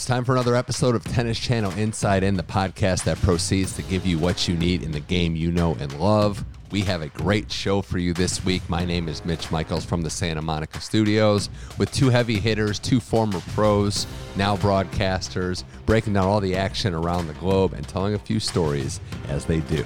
It's time for another episode of Tennis Channel Inside In, the podcast that proceeds to give you what you need in the game you know and love. We have a great show for you this week. My name is Mitch Michals from the Santa Monica studios with two heavy hitters, two former pros, now broadcasters, breaking down all the action around the globe and telling a few stories as they do.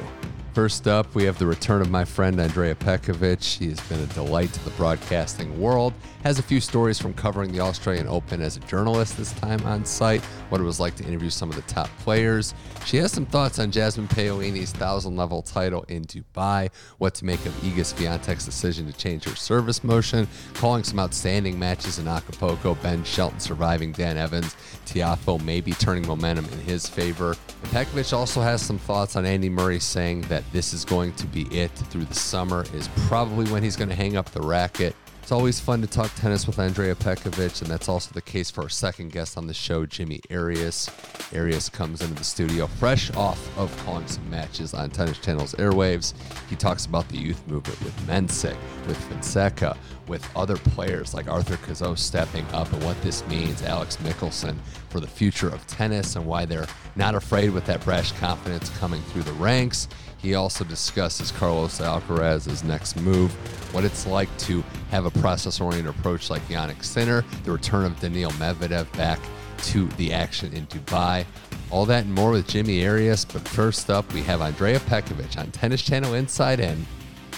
First up, we have the return of my friend Andrea Petkovic. She has been a delight to the broadcasting world. Has a few stories from covering the Australian Open as a journalist this time on site, what it was like to interview some of the top players. She has some thoughts on Jasmine Paolini's 1,000 level title in Dubai, what to make of Iga Swiatek's decision to change her service motion, calling some outstanding matches in Acapulco, Ben Shelton surviving Dan Evans, Tiafoe maybe turning momentum in his favor. And Petkovic also has some thoughts on Andy Murray saying that this is going to be it through the summer, is probably when he's going to hang up the racket. It's always fun to talk tennis with Andrea Petkovic, and that's also the case for our second guest on the show, Jimmy Arias. Arias comes into the studio fresh off of calling some matches on Tennis Channel's airwaves. He talks about the youth movement with Mensik, with Fonseca, with other players like Arthur Cazaux stepping up and what this means, Alex Michelsen, for the future of tennis and why they're not afraid with that brash confidence coming through the ranks. He also discusses Carlos Alcaraz's next move, what it's like to have a process-oriented approach like Jannik Sinner, the return of Daniil Medvedev back to the action in Dubai. All that and more with Jimmy Arias. But first up, we have Andrea Petkovic on Tennis Channel Inside In.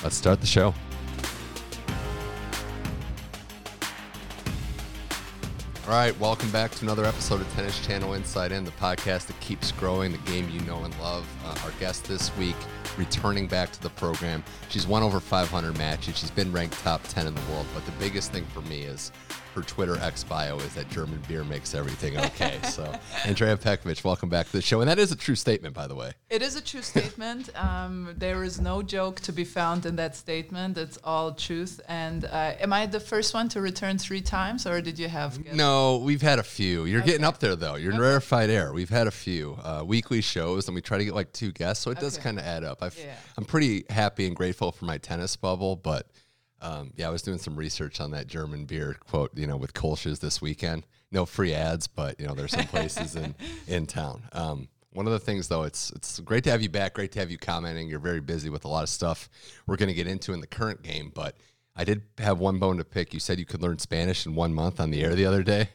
Let's start the show. All right, welcome back to another episode of Tennis Channel Inside In, the podcast that keeps growing, the game you know and love. Uh, our guest this week, returning back to the program, she's won over 500 matches. She's been ranked top 10 in the world, but the biggest thing for me is her Twitter X bio is that German beer makes everything okay. so, Andrea Petkovic, welcome back to the show. And that is a true statement, by the way. It is a true statement. Um, there is no joke to be found in that statement. It's all truth. And uh, am I the first one to return three times, or did you have? guests? No, we've had a few. You're getting up there, though. You're in rarefied air. We've had a few uh, weekly shows, and we try to get like two guests, so it does kind of add up. I've, Yeah. I'm pretty happy and grateful for my tennis bubble, but um, yeah, I was doing some research on that German beer quote, you know, with Kolsch's this weekend. No free ads, but you know, there's some places in in town. Um, one of the things, though, it's it's great to have you back. Great to have you commenting. You're very busy with a lot of stuff we're going to get into in the current game, but I did have one bone to pick. You said you could learn Spanish in one month on the air the other day.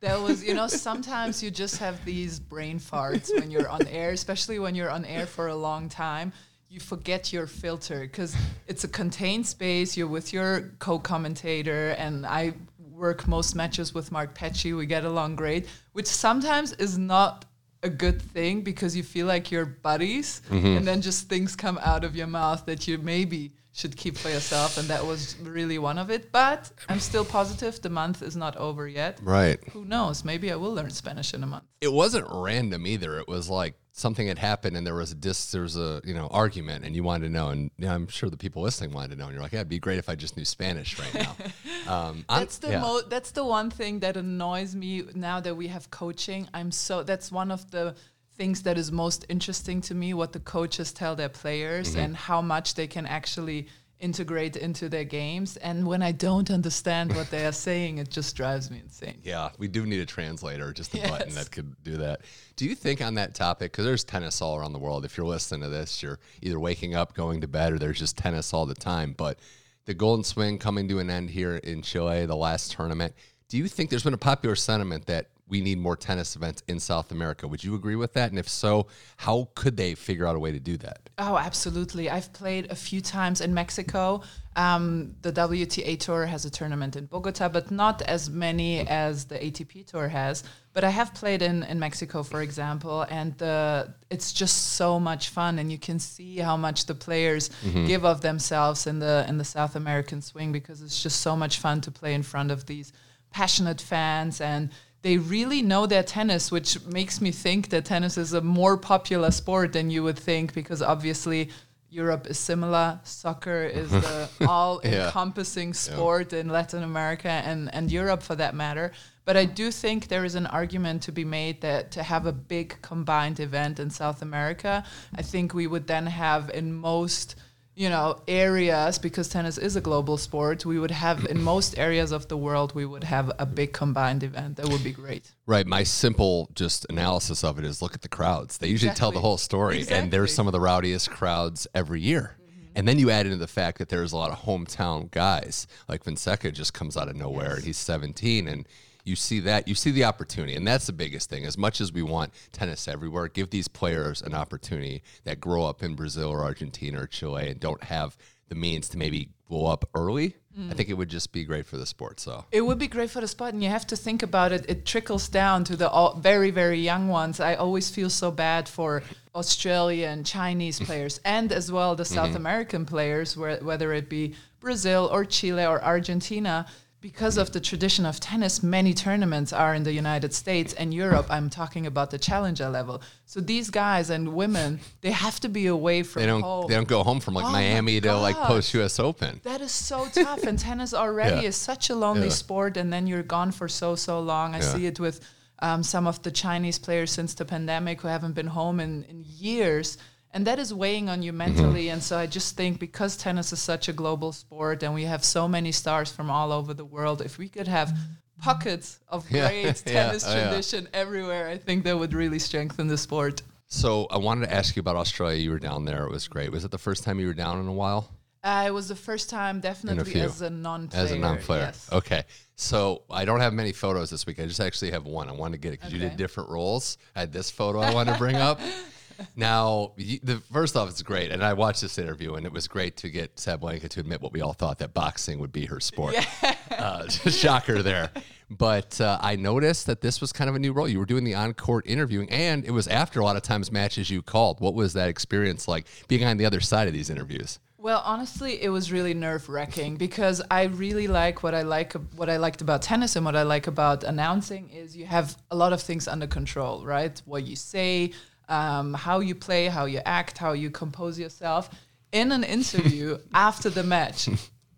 That was, you know, sometimes you just have these brain farts when you're on air, especially when you're on air for a long time. You forget your filter because it's a contained space. You're with your co-commentator, and I work most matches with Mark Petchey. We get along great, which sometimes is not a good thing because you feel like you're buddies, mm-hmm. and then just things come out of your mouth that you maybe should keep for yourself, and that was really one of it. But I'm still positive the month is not over yet Right. who knows? Maybe I will learn Spanish in a month. It wasn't random either. It was like something had happened and there was a dis there was a you know argument and you wanted to know and you know, I'm sure the people listening wanted to know and you're like yeah it'd be great if I just knew Spanish right now. Um, I'm- That's the yeah. mo- That's the one thing that annoys me now that we have coaching. I'm so. That's one of the things that is most interesting to me. What the coaches tell their players Mm-hmm. and how much they can actually integrate into their games. And when I don't understand what they are saying, it just drives me insane. Yeah, we do need a translator, just a button that could do that. Do you think on that topic, because there's tennis all around the world, if you're listening to this, you're either waking up, going to bed, or there's just tennis all the time. But the Golden Swing coming to an end here in Chile, the last tournament, do you think there's been a popular sentiment that we need more tennis events in South America? Would you agree with that? And if so, how could they figure out a way to do that? Oh, absolutely. I've played a few times in Mexico. Um, the WTA Tour has a tournament in Bogota, but not as many as the ATP Tour has. But I have played in, in Mexico, for example, and the, it's just so much fun, and you can see how much the players give of themselves in the in the South American swing because it's just so much fun to play in front of these passionate fans and they really know their tennis, which makes me think that tennis is a more popular sport than you would think because obviously Europe is similar. Soccer is the all encompassing sport yeah. in Latin America and, and Europe for that matter. But I do think there is an argument to be made that to have a big combined event in South America, I think we would then have in most you know areas because tennis is a global sport we would have in most areas of the world we would have a big combined event that would be great right my simple just analysis of it is look at the crowds they usually exactly. tell the whole story exactly. and there's some of the rowdiest crowds every year mm-hmm. and then you add into the fact that there's a lot of hometown guys like Fonseca just comes out of nowhere yes. and he's 17 and you see that you see the opportunity and that's the biggest thing as much as we want tennis everywhere give these players an opportunity that grow up in brazil or argentina or chile and don't have the means to maybe blow up early mm. i think it would just be great for the sport so it would be great for the sport and you have to think about it it trickles down to the all, very very young ones i always feel so bad for australian chinese players and as well the south mm-hmm. american players where, whether it be brazil or chile or argentina because of the tradition of tennis, many tournaments are in the United States and Europe. I'm talking about the challenger level. So these guys and women, they have to be away from they don't, home. They don't go home from like oh Miami to like post US Open. That is so tough. and tennis already yeah. is such a lonely yeah. sport, and then you're gone for so so long. I yeah. see it with um, some of the Chinese players since the pandemic who haven't been home in, in years and that is weighing on you mm-hmm. mentally mm-hmm. and so i just think because tennis is such a global sport and we have so many stars from all over the world if we could have pockets of great tennis yeah. tradition yeah. everywhere i think that would really strengthen the sport so i wanted to ask you about australia you were down there it was great was it the first time you were down in a while uh, it was the first time, definitely as a non-player. As a non-player, yes. okay. So I don't have many photos this week. I just actually have one. I wanted to get it because okay. you did different roles. I had this photo I wanted to bring up. now, the first off, it's great, and I watched this interview, and it was great to get Sabalenka to admit what we all thought that boxing would be her sport. Yeah. Uh, shocker there. But uh, I noticed that this was kind of a new role. You were doing the on-court interviewing, and it was after a lot of times matches you called. What was that experience like being on the other side of these interviews? Well, honestly, it was really nerve wracking because I really like what I like what I liked about tennis and what I like about announcing is you have a lot of things under control, right? What you say, um, how you play, how you act, how you compose yourself. In an interview after the match,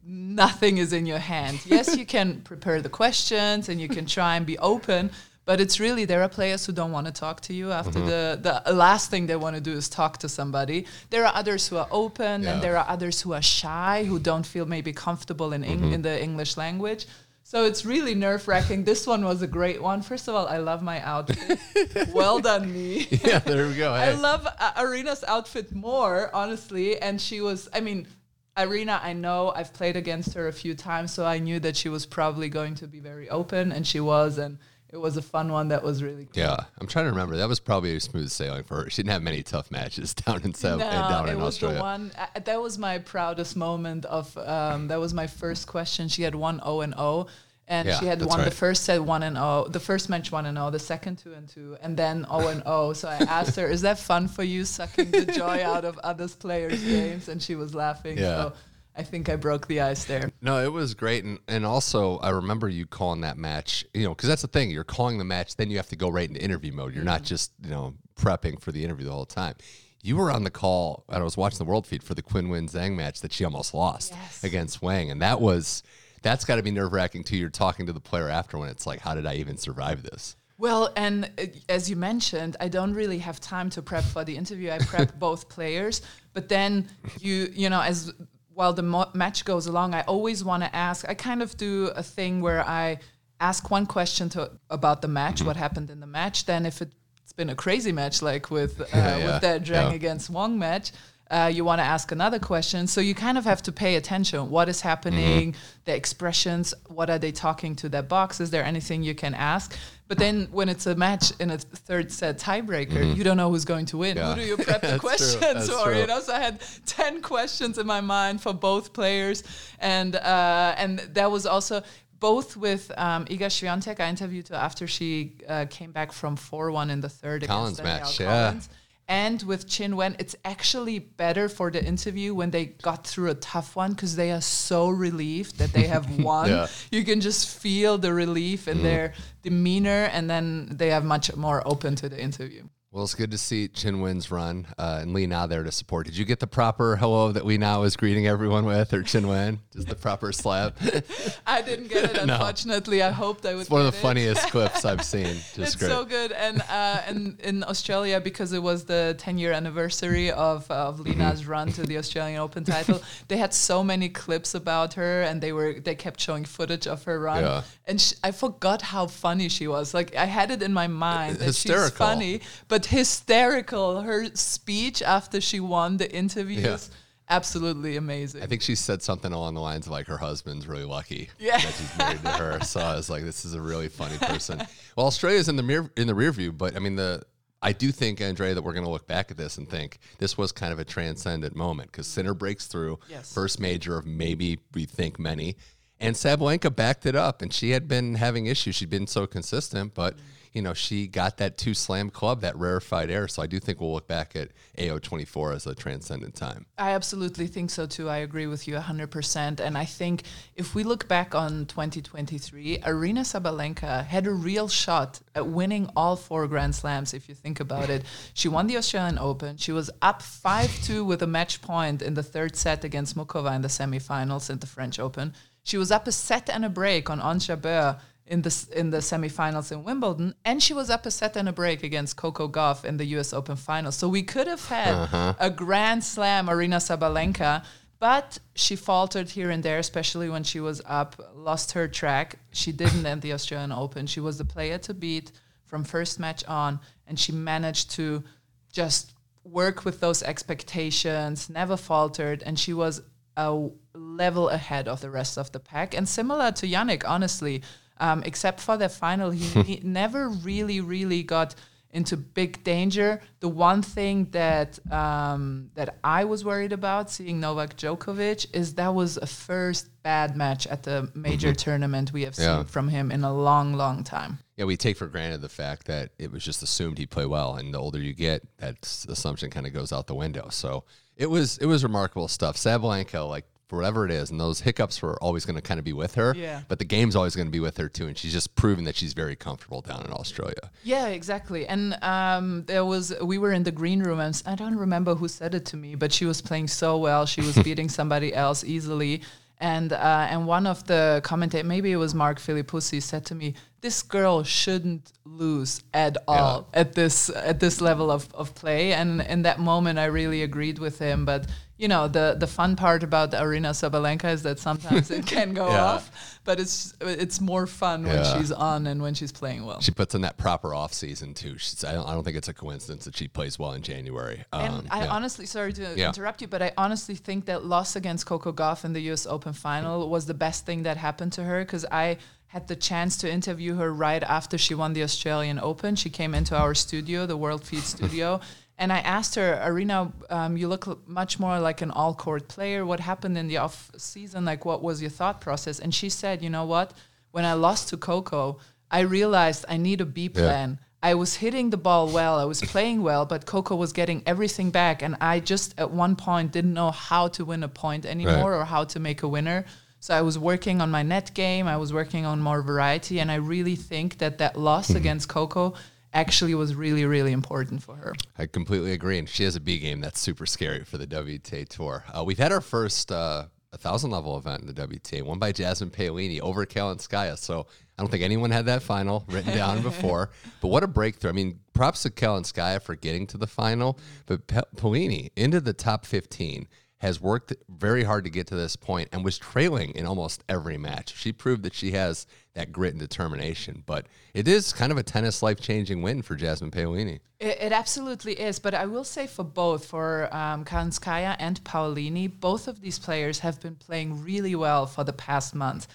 nothing is in your hand. Yes, you can prepare the questions and you can try and be open, but it's really there are players who don't want to talk to you after mm-hmm. the the last thing they want to do is talk to somebody. There are others who are open, yeah. and there are others who are shy, who don't feel maybe comfortable in mm-hmm. in the English language. So it's really nerve wracking. This one was a great one. First of all, I love my outfit. well done, me. Yeah, there we go. Hey. I love uh, Aryna's outfit more, honestly. And she was, I mean, Aryna, I know I've played against her a few times, so I knew that she was probably going to be very open, and she was. And it was a fun one that was really cool. Yeah, I'm trying to remember. That was probably a smooth sailing for her. She didn't have many tough matches down in South, no, down in was Australia. The one uh, that was my proudest moment of. Um, that was my first question. She had one O and O, and yeah, she had won right. the first set one and O, the first match one and O, the second two and two, and then O and O. So I asked her, "Is that fun for you, sucking the joy out of others' players' games?" And she was laughing. Yeah. So I think I broke the ice there. No, it was great, and and also I remember you calling that match. You know, because that's the thing, you're calling the match, then you have to go right into interview mode. You're mm-hmm. not just you know prepping for the interview the whole time. You were on the call, and I was watching the world feed for the Qinwen Zheng match that she almost lost yes. against Wang, and that was that's got to be nerve wracking too. You're talking to the player after when it's like, how did I even survive this? Well, and uh, as you mentioned, I don't really have time to prep for the interview. I prep both players, but then you, you know, as while the mo- match goes along, I always want to ask. I kind of do a thing where I ask one question to about the match, mm-hmm. what happened in the match. Then, if it's been a crazy match like with uh, yeah, yeah. with that Zheng yeah. against Wang match, uh, you want to ask another question. So you kind of have to pay attention. What is happening? Mm-hmm. The expressions. What are they talking to that box? Is there anything you can ask? But then when it's a match in a third set tiebreaker, mm-hmm. you don't know who's going to win. Yeah. Who do you prep the questions for? You know, so I had ten questions in my mind for both players, and uh, and that was also both with um, Iga Swiatek. I interviewed her after she uh, came back from four one in the third Collins match. Yeah. And with Qinwen, it's actually better for the interview when they got through a tough one because they are so relieved that they have won. Yeah. You can just feel the relief in mm-hmm. their demeanor, and then they are much more open to the interview. Well, it's good to see Qinwen's run uh, and Li Na there to support. Did you get the proper hello that we now is greeting everyone with, or Qinwen? Just the proper slap. I didn't get it, No. unfortunately. I hoped I would. It's one of the it. funniest clips I've seen. Just it's great. so good, and uh, and in Australia because it was the 10 year anniversary of of Li Na's run to the Australian Open title, they had so many clips about her, and they were they kept showing footage of her run, Yeah. and sh- I forgot how funny she was. Like I had it in my mind that she's funny, but hysterical. Her speech after she won the interviews, absolutely amazing. I think she said something along the lines of like her husband's really lucky Yeah. that he's married to her. So I was like, this is a really funny person. Well, Australia's in the mirror in the rear view, but I mean the I do think Andrea that we're going to look back at this and think this was kind of a transcendent moment because Sinner breaks through Yes. first major of maybe we think many, and Sabalenka backed it up, and she had been having issues. She'd been so consistent, but. Mm. You know, she got that two slam club, that rarefied air. So I do think we'll look back at AO24 as a transcendent time. I absolutely think so too. I agree with you 100%. And I think if we look back on 2023, Aryna Sabalenka had a real shot at winning all four Grand Slams, if you think about it. She won the Australian Open. She was up 5 2 with a match point in the third set against Muchova in the semifinals at the French Open. She was up a set and a break on Ons Jabeur in the in the semifinals in Wimbledon, and she was up a set and a break against Coco Gauff in the U.S. Open final. So we could have had uh-huh. a Grand Slam Aryna Sabalenka, but she faltered here and there, especially when she was up, lost her track. She didn't end the Australian Open. She was the player to beat from first match on, and she managed to just work with those expectations, never faltered, and she was a level ahead of the rest of the pack. And similar to Jannik, honestly, um, except for the final, he, he never really, really got into big danger. The one thing that um, that I was worried about seeing Novak Djokovic is that was a first bad match at the major tournament we have seen Yeah. from him in a long, long time. Yeah, we take for granted the fact that it was just assumed he'd play well, and the older you get, that assumption kind of goes out the window. So it was it was remarkable stuff. Sabalenka, like for whatever it is, and those hiccups were always going to kind of be with her. Yeah. But the game's always going to be with her too, and she's just proven that she's very comfortable down in Australia. Yeah, exactly. And um, there was we were in the green room, and I don't remember who said it to me, but she was playing so well. She was beating somebody else easily. And uh, and one of the commentators, maybe it was Mark Philippoussis, said to me, "This girl shouldn't lose at all at this at this level of, of play." And in that moment, I really agreed with him. But you know, the the fun part about the Aryna Sabalenka is that sometimes it can go Yeah. off, but it's it's more fun when she's on and when she's playing well. She puts in that proper off season too. She's, I, don't, I don't think it's a coincidence that she plays well in January. And Um, I yeah. honestly, sorry to Yeah. interrupt you, but I honestly think that loss against Coco Gauff in the U.S. Open final was the best thing that happened to her because I had the chance to interview her right after she won the Australian Open. She came into our studio, the World Feed studio, and I asked her, Aryna, um, you look much more like an all-court player. What happened in the off season? Like, what was your thought process? And she said, you know what? When I lost to Coco, I realized I need a B plan. I was hitting the ball well, I was playing well, but Coco was getting everything back. And I just at one point didn't know how to win a point anymore or how to make a winner. So I was working on my net game, I was working on more variety. And I really think that that loss against Coco actually was really, really important for her. I completely agree. And she has a B game that's super scary for the WTA Tour. Uh, we've had our first uh, 1,000 level event in the WTA, won by Jasmine Paolini over Kalinskaya. So I don't think anyone had that final written down before. But what a breakthrough. I mean, props to Kalinskaya for getting to the final. But Pa- Paolini into the top 15 has worked very hard to get to this point and was trailing in almost every match. She proved that she has that grit and determination. But it is kind of a tennis life changing win for Jasmine Paolini. It, it absolutely is, but I will say for both, for um, Kalinskaya and Paolini, both of these players have been playing really well for the past month.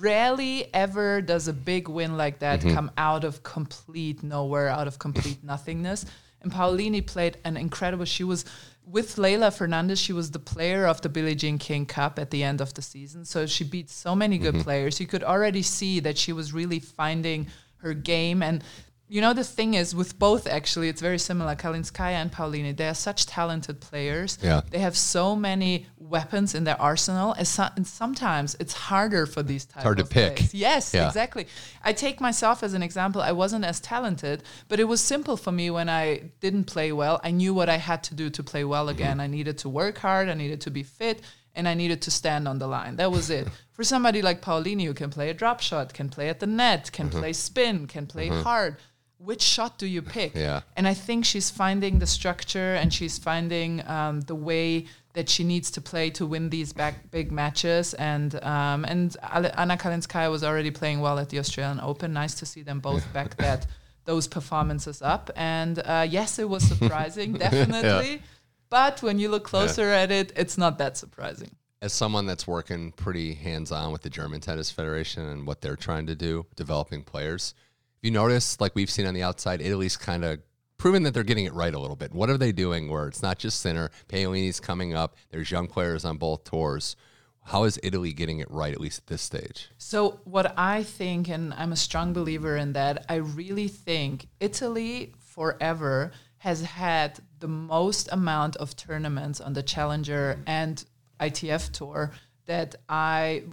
Rarely ever does a big win like that come out of complete nowhere, out of complete nothingness. And Paolini played an incredible. She was with Leylah Fernandez. She was the player of the Billie Jean King Cup at the end of the season. So she beat so many good mm-hmm. players. You could already see that she was really finding her game and you know the thing is with both actually it's very similar kalinskaya and paolini they are such talented players Yeah. they have so many weapons in their arsenal and, so, and sometimes it's harder for these types hard to pick. players. yes Yeah. exactly i take myself as an example i wasn't as talented but it was simple for me when i didn't play well i knew what i had to do to play well Mm-hmm. again i needed to work hard i needed to be fit and I needed to stand on the line. That was it. For somebody like Paolini who can play a drop shot, can play at the net, can Mm-hmm. play spin, can play hard, which shot do you pick? Yeah. And I think she's finding the structure and she's finding um, the way that she needs to play to win these back big matches. And um, and Anna Kalinskaya was already playing well at the Australian Open. Nice to see them both back that those performances up. And uh, yes, it was surprising, definitely. But when you look closer at it, it's not that surprising. as someone that's working pretty hands on with the German Tennis Federation and what they're trying to do, developing players, you notice, like we've seen on the outside, Italy's kind of proven that they're getting it right a little bit. What are they doing where it's not just Sinner, Paolini's coming up, there's young players on both tours. How is Italy getting it right, at least at this stage? So, what I think, and I'm a strong believer in that, I really think Italy forever has had the most amount of tournaments on the Challenger and ITF tour that I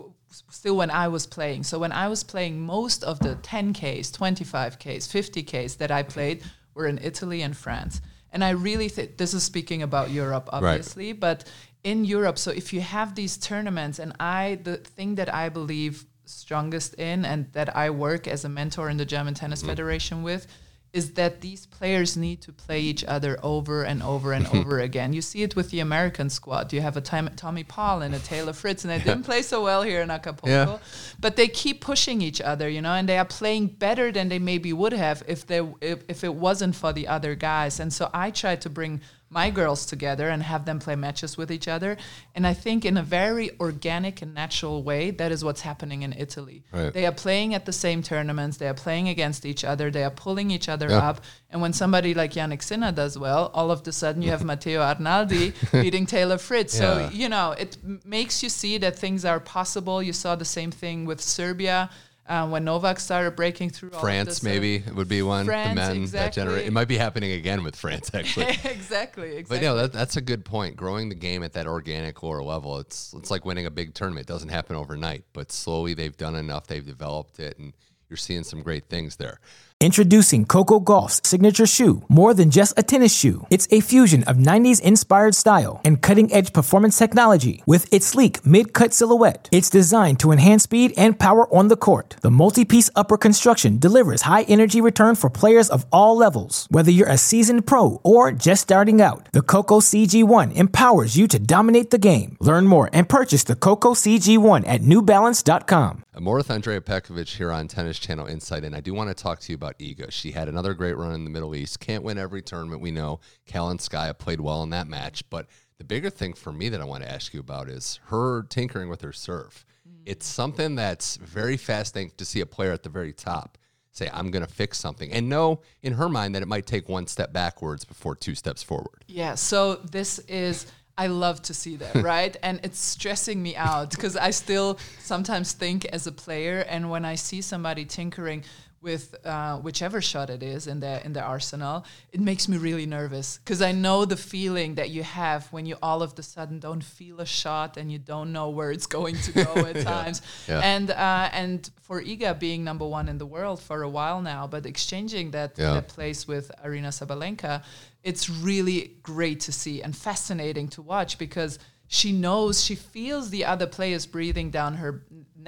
still when I was playing. So, when I was playing, most of the 10Ks, 25Ks, 50Ks that I played were in Italy and France. And I really think this is speaking about Europe, obviously, but in Europe, so if you have these tournaments, and I, the thing that I believe strongest in and that I work as a mentor in the German Tennis mm. Federation with is that these players need to play each other over and over and over again. You see it with the American squad. You have a Tom, Tommy Paul and a Taylor Fritz, and they didn't play so well here in Acapulco, Yeah. but they keep pushing each other, you know, and they are playing better than they maybe would have if they if, if it wasn't for the other guys. And so I try to bring my girls together and have them play matches with each other. And I think in a very organic and natural way, that is what's happening in Italy. Right. They are playing at the same tournaments, they are playing against each other, they are pulling each other Yeah. up. And when somebody like Jannik Sinner does well, all of a sudden you have Matteo Arnaldi beating Taylor Fritz. Yeah. So, you know, it m- makes you see that things are possible. You saw the same thing with Serbia. Uh, when Novak started breaking through all France, this, uh, maybe would be one. France, the men that exactly. generate. It might be happening again with France, actually. exactly, exactly. But no, that, that's a good point. Growing the game at that organic lower level, it's it's like winning a big tournament. It doesn't happen overnight, but slowly they've done enough. They've developed it, and you're seeing some great things there. Introducing Coco Gauff's signature shoe. More than just a tennis shoe, it's a fusion of 90s inspired style and cutting edge performance technology. With its sleek mid cut silhouette, it's designed to enhance speed and power on the court. The multi piece upper construction delivers high energy return for players of all levels. Whether you're a seasoned pro or just starting out, the Coco CG1 empowers you to dominate the game. Learn more and purchase the Coco CG1 at newbalance.com. I'm Andrea Petkovic here on Tennis Channel Insight, and I do want to talk to you about Iga. She had another great run in the Middle East. Can't win every tournament, we know. Kalinskaya played well in that match, but the bigger thing for me that I want to ask you about is her tinkering with her serve. Mm. It's something that's very fascinating to see a player at the very top say, I'm going to fix something, and know in her mind that it might take one step backwards before two steps forward. Yeah, so this is I love to see that, right? and it's stressing me out because I still sometimes think as a player and when I see somebody tinkering with uh, whichever shot it is in their in their arsenal, it makes me really nervous because I know the feeling that you have when you all of a sudden don't feel a shot and you don't know where it's going to go at times. Yeah. And uh, and for Iga being number one in the world for a while now, but exchanging that, Yeah. that place with Aryna Sabalenka, it's really great to see and fascinating to watch because she knows, she feels the other players breathing down her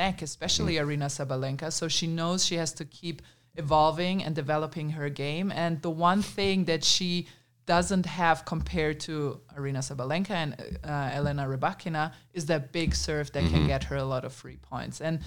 neck, especially Mm. Aryna Sabalenka. So she knows she has to keep evolving and developing her game. And the one thing that she doesn't have compared to Aryna Sabalenka and uh, Elena Rybakina is that big serve that can get her a lot of free points. And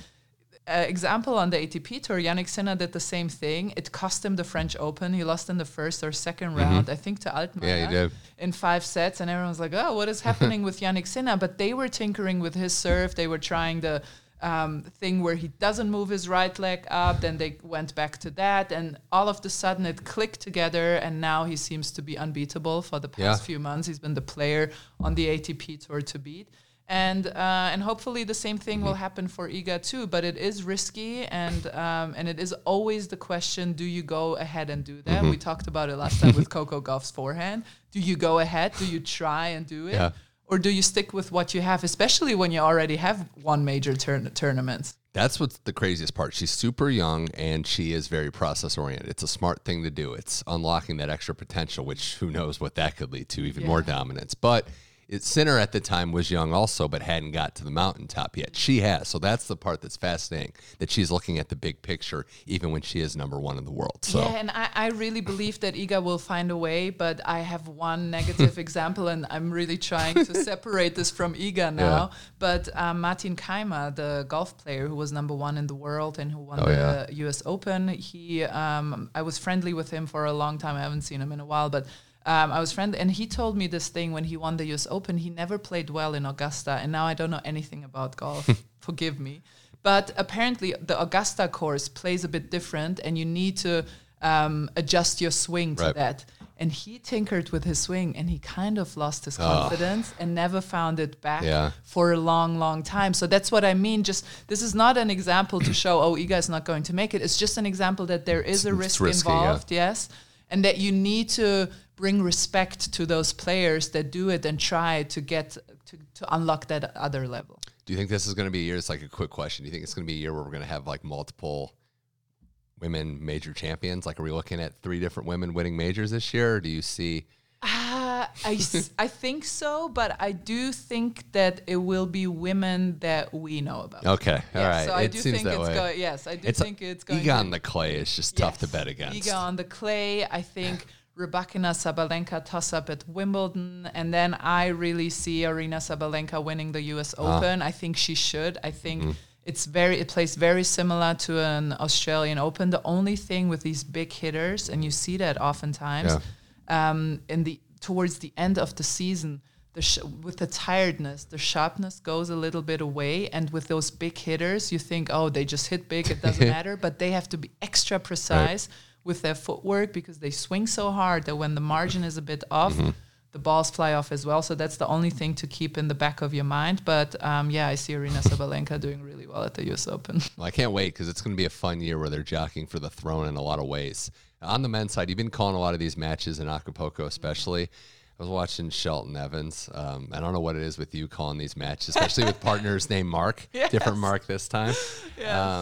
uh, example on the ATP tour, Jannik Sinner did the same thing. It cost him the French Open. He lost in the first or 2nd round, I think, to Altmaier. Yeah, he did. In five sets, and everyone's like, "Oh, what is happening with Jannik Sinner?" But they were tinkering with his serve. They were trying the um, thing where he doesn't move his right leg up. Then they went back to that, and all of a sudden it clicked together. And now he seems to be unbeatable for the past Yeah. few months. He's been the player on the ATP tour to beat. and uh, and hopefully the same thing will happen for Iga too. But it is risky, and um, and it is always the question: Do you go ahead and do that? We talked about it last time with Coco Gauff's forehand. Do you go ahead? Do you try and do it? Yeah. Or do you stick with what you have, especially when you already have one major turn- tournament? That's what's the craziest part. She's super young and she is very process oriented. It's a smart thing to do. It's unlocking that extra potential, which who knows what that could lead to, even more dominance. But it, Sinner at the time was young also, but hadn't got to the mountaintop yet. She has. So that's the part that's fascinating that she's looking at the big picture, even when she is number one in the world. So Yeah, and I, I really believe that Iga will find a way, but I have one negative example, and I'm really trying to separate this from Iga now. Yeah. But um, Martin Kaymer, the golf player who was number one in the world and who won Oh, the yeah. U.S. Open, he um, I was friendly with him for a long time. I haven't seen him in a while, but. Um, I was friendly, and he told me this thing when he won the U.S. Open. He never played well in Augusta, and now I don't know anything about golf. Forgive me, but apparently the Augusta course plays a bit different, and you need to um, adjust your swing to Right. that. And he tinkered with his swing, and he kind of lost his confidence and never found it back Yeah. for a long, long time. So that's what I mean. Just this is not an example to show, oh, Iga is not going to make it. It's just an example that there is a It's- risk risky, yeah. involved, yes, and that you need to bring respect to those players that do it and try to get to, to unlock that other level. do you think this is going to be a year? It's like a quick question. Do you think it's going to be a year where we're going to have like multiple women major champions? Like, are we looking at three different women winning majors this year? Or do you see? Uh, I, s- I think so, but I do think that it will be women that we know about. Okay, all Yeah, right. So I it do seems think that it's way. going. Yes, I do It's think it's going. Iga to- on the clay is just tough to bet against. Iga on the clay. I think Rybakina Sabalenka toss up at Wimbledon, and then I really see Aryna Sabalenka winning the U.S. Ah. Open. I think she should. I think. Mm-hmm. It's very. It plays very similar to an Australian Open. The only thing with these big hitters, and you see that oftentimes, um, in the towards the end of the season, the sh- with the tiredness, the sharpness goes a little bit away, and with those big hitters, you think, oh, they just hit big, it doesn't matter, but they have to be extra precise with their footwork because they swing so hard that when the margin is a bit off. The balls fly off as well, so that's the only thing to keep in the back of your mind. But um, yeah, I see Aryna Sabalenka doing really well at the U.S. Open. Well, I can't wait because it's going to be a fun year where they're jockeying for the throne in a lot of ways. On the men's side, you've been calling a lot of these matches in Acapulco, especially. I was watching Shelton Evans. Um, I don't know what it is with you calling these matches, especially with partners named Mark, different Mark this time.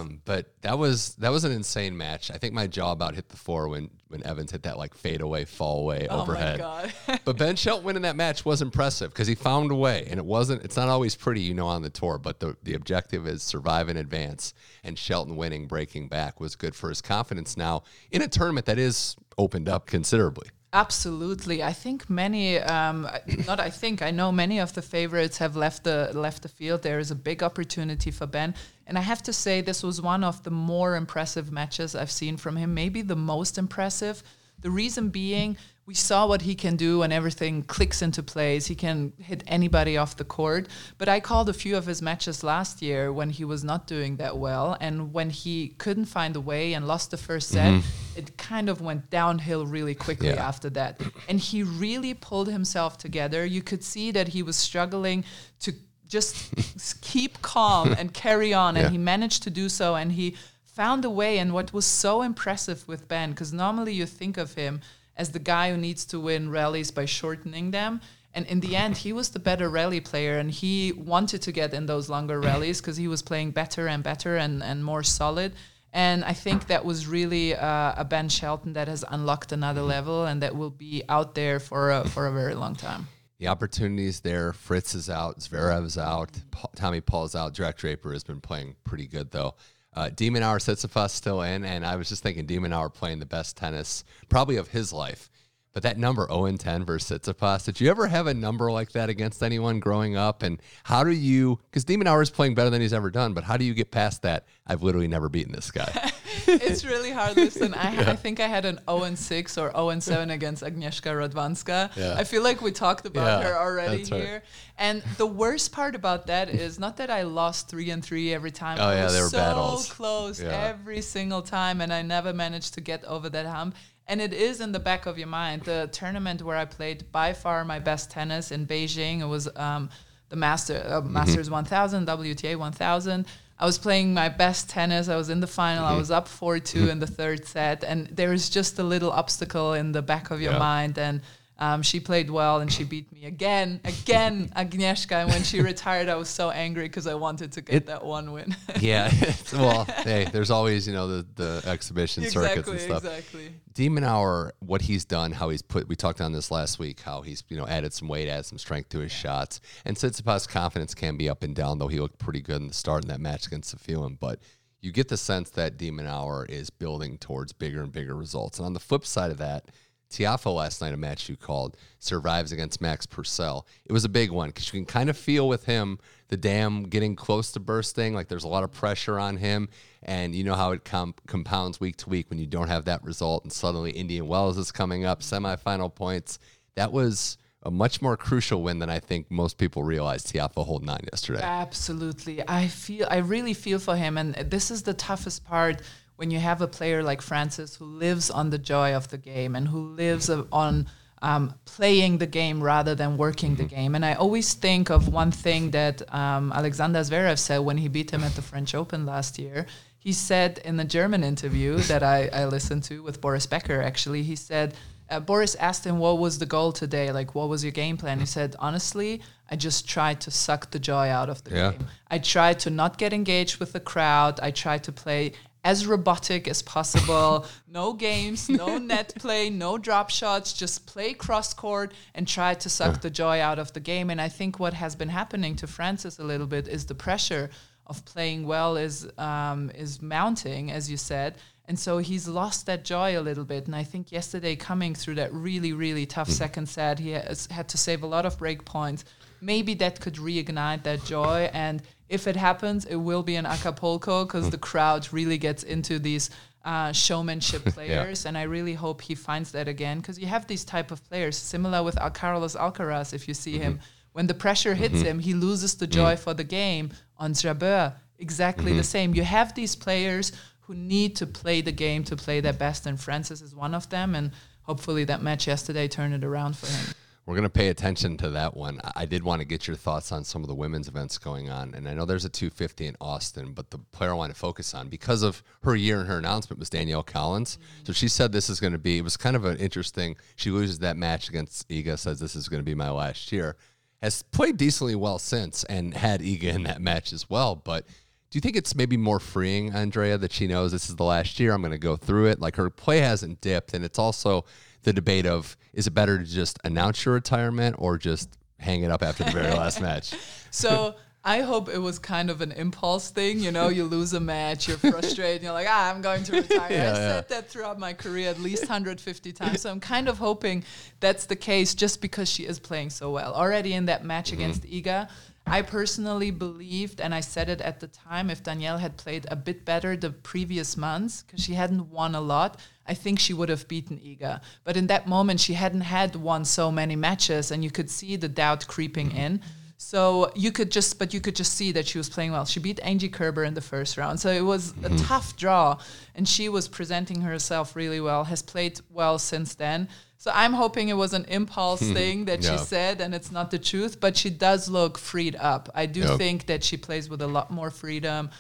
Um, but that was that was an insane match. I think my jaw about hit the floor when when Evans hit that like fade away, fall away overhead. Oh my god! But Ben Shelton winning that match was impressive because he found a way, and it wasn't. It's not always pretty, you know, on the tour. But the the objective is survive and advance. And Shelton winning, breaking back, was good for his confidence now in a tournament that is opened up considerably. Absolutely, I think many, um, not I think, I know many of the favorites have left the left the field. There is a big opportunity for Ben, and I have to say this was one of the more impressive matches I've seen from him. Maybe the most impressive. The reason being, we saw what he can do when everything clicks into place. He can hit anybody off the court. But I called a few of his matches last year when he was not doing that well. And when he couldn't find a way and lost the first set, mm-hmm. it kind of went downhill really quickly Yeah. after that. And he really pulled himself together. You could see that he was struggling to just keep calm and carry on. And Yeah. he managed to do so. And he found a way. And what was so impressive with Ben, because normally you think of him as the guy who needs to win rallies by shortening them. And in the end, he was the better rally player, and he wanted to get in those longer rallies because he was playing better and better and, and more solid. And I think that was really uh, a Ben Shelton that has unlocked another level and that will be out there for a, for a very long time. The opportunities there. Fritz is out. Zverev's out. Pa- Tommy Paul's out. Jack Draper has been playing pretty good though. Uh, de Minaur Tsitsipas still in, and I was just thinking de Minaur playing the best tennis probably of his life. But that number 0 and 10 versus Tsitsipas, did you ever have a number like that against anyone growing up? And how do you, because de Minaur is playing better than he's ever done, but how do you get past that? I've literally never beaten this guy. it's really hard. Listen, I, I think I had an 0 and 6 or 0 and 7 against Agnieszka Radwanska. Yeah. I feel like we talked about Yeah, her already right. here. And the worst part about that is not that I lost 3 and 3 every time. Oh, I yeah, was they were so battles. close Yeah. every single time, and I never managed to get over that hump. And it is in the back of your mind. The tournament where I played by far my best tennis in Beijing, it was um, the Master uh, Masters 1000, WTA 1000. I was playing my best tennis. I was in the final. I was up 4 2 in the third set. And there is just a little obstacle in the back of your Yeah. mind. And um, she played well and she beat me again, again, Agnieszka. And when she retired, I was so angry because I wanted to get It- that one win. Yeah. well, hey, there's always you know the the exhibition circuits and stuff. exactly. De Minaur, what he's done, how he's put. We talked on this last week. How he's you know added some weight, added some strength to his shots. And Tsitsipas' confidence can be up and down, though he looked pretty good in the start in that match against Safiullin. But you get the sense that de Minaur is building towards bigger and bigger results. And on the flip side of that, Tiafoe last night, a match you called, survives against Max Purcell. It was a big one because you can kind of feel with him the dam getting close to bursting. Like there's a lot of pressure on him. And you know how it com- compounds week to week when you don't have that result. And suddenly Indian Wells is coming up, semifinal points. That was a much more crucial win than I think most people realized Tiafoe hold nine yesterday. Absolutely. I feel I really feel for him and this is the toughest part when you have a player like Francis who lives on the joy of the game and who lives on um, playing the game rather than working the game. And I always think of one thing that um, Alexander Zverev said when he beat him at the French Open last year. He said in the German interview that I, I listened to with Boris Becker, actually, he said, uh, Boris asked him, What was the goal today? Like, what was your game plan? He said, Honestly, I just tried to suck the joy out of the Yeah. game. I tried to not get engaged with the crowd. I tried to play as robotic as possible. no games, no net play, no drop shots, just play cross court and try to suck the joy out of the game. And I think what has been happening to Francis a little bit is the pressure of playing well is um, is mounting, as you said. And so he's lost that joy a little bit. And I think yesterday, coming through that really, really tough second set, he has had to save a lot of break points. Maybe that could reignite that joy. And if it happens, it will be in Acapulco because hmm. the crowd really gets into these uh, showmanship players. And I really hope he finds that again because you have these type of players, similar with Al- Carlos Alcaraz, if you see mm-hmm. him. When the pressure hits mm-hmm. him, he loses the mm. joy for the game. Ons Jabeur, exactly the mm-hmm. same. You have these players who need to play the game to play their best, and Francis is one of them. And hopefully, that match yesterday turned it around for him. We're going to pay attention to that one. I- did want to get your thoughts on some of the women's events going on. And I know there's a 250 in Austin, but the player I want to focus on because of her year and her announcement was Danielle Collins. Mm-hmm. So she said this is going to be, it was kind of an interesting, she loses that match against Iga, says this is going to be my last year. Has played decently well since and had Iga in that match as well. But do you think it's maybe more freeing, Andrea, that she knows this is the last year? I'm going to go through it. Like her play hasn't dipped. And it's also the debate of is it better to just announce your retirement or just hang it up after the very last match? So I hope it was kind of an impulse thing. You know, you lose a match, you're frustrated, you're like, ah, I'm going to retire. Yeah, I yeah. said that throughout my career at least 150 times. So I'm kind of hoping that's the case just because she is playing so well. Already in that match Mm-hmm. against Iga, I personally believed, and I said it at the time, if Danielle had played a bit better the previous months, because she hadn't won a lot, I think she would have beaten Iga. But in that moment, she hadn't had won so many matches, and you could see the doubt creeping mm-hmm. in. So you could just, but you could just see that she was playing well. She beat Angie Kerber in the first round, so it was a mm-hmm. tough draw, and she was presenting herself really well. Has played well since then. So I'm hoping it was an impulse thing that Yeah. she said, and it's not the truth. But she does look freed up. I do Yep. think that she plays with a lot more freedom,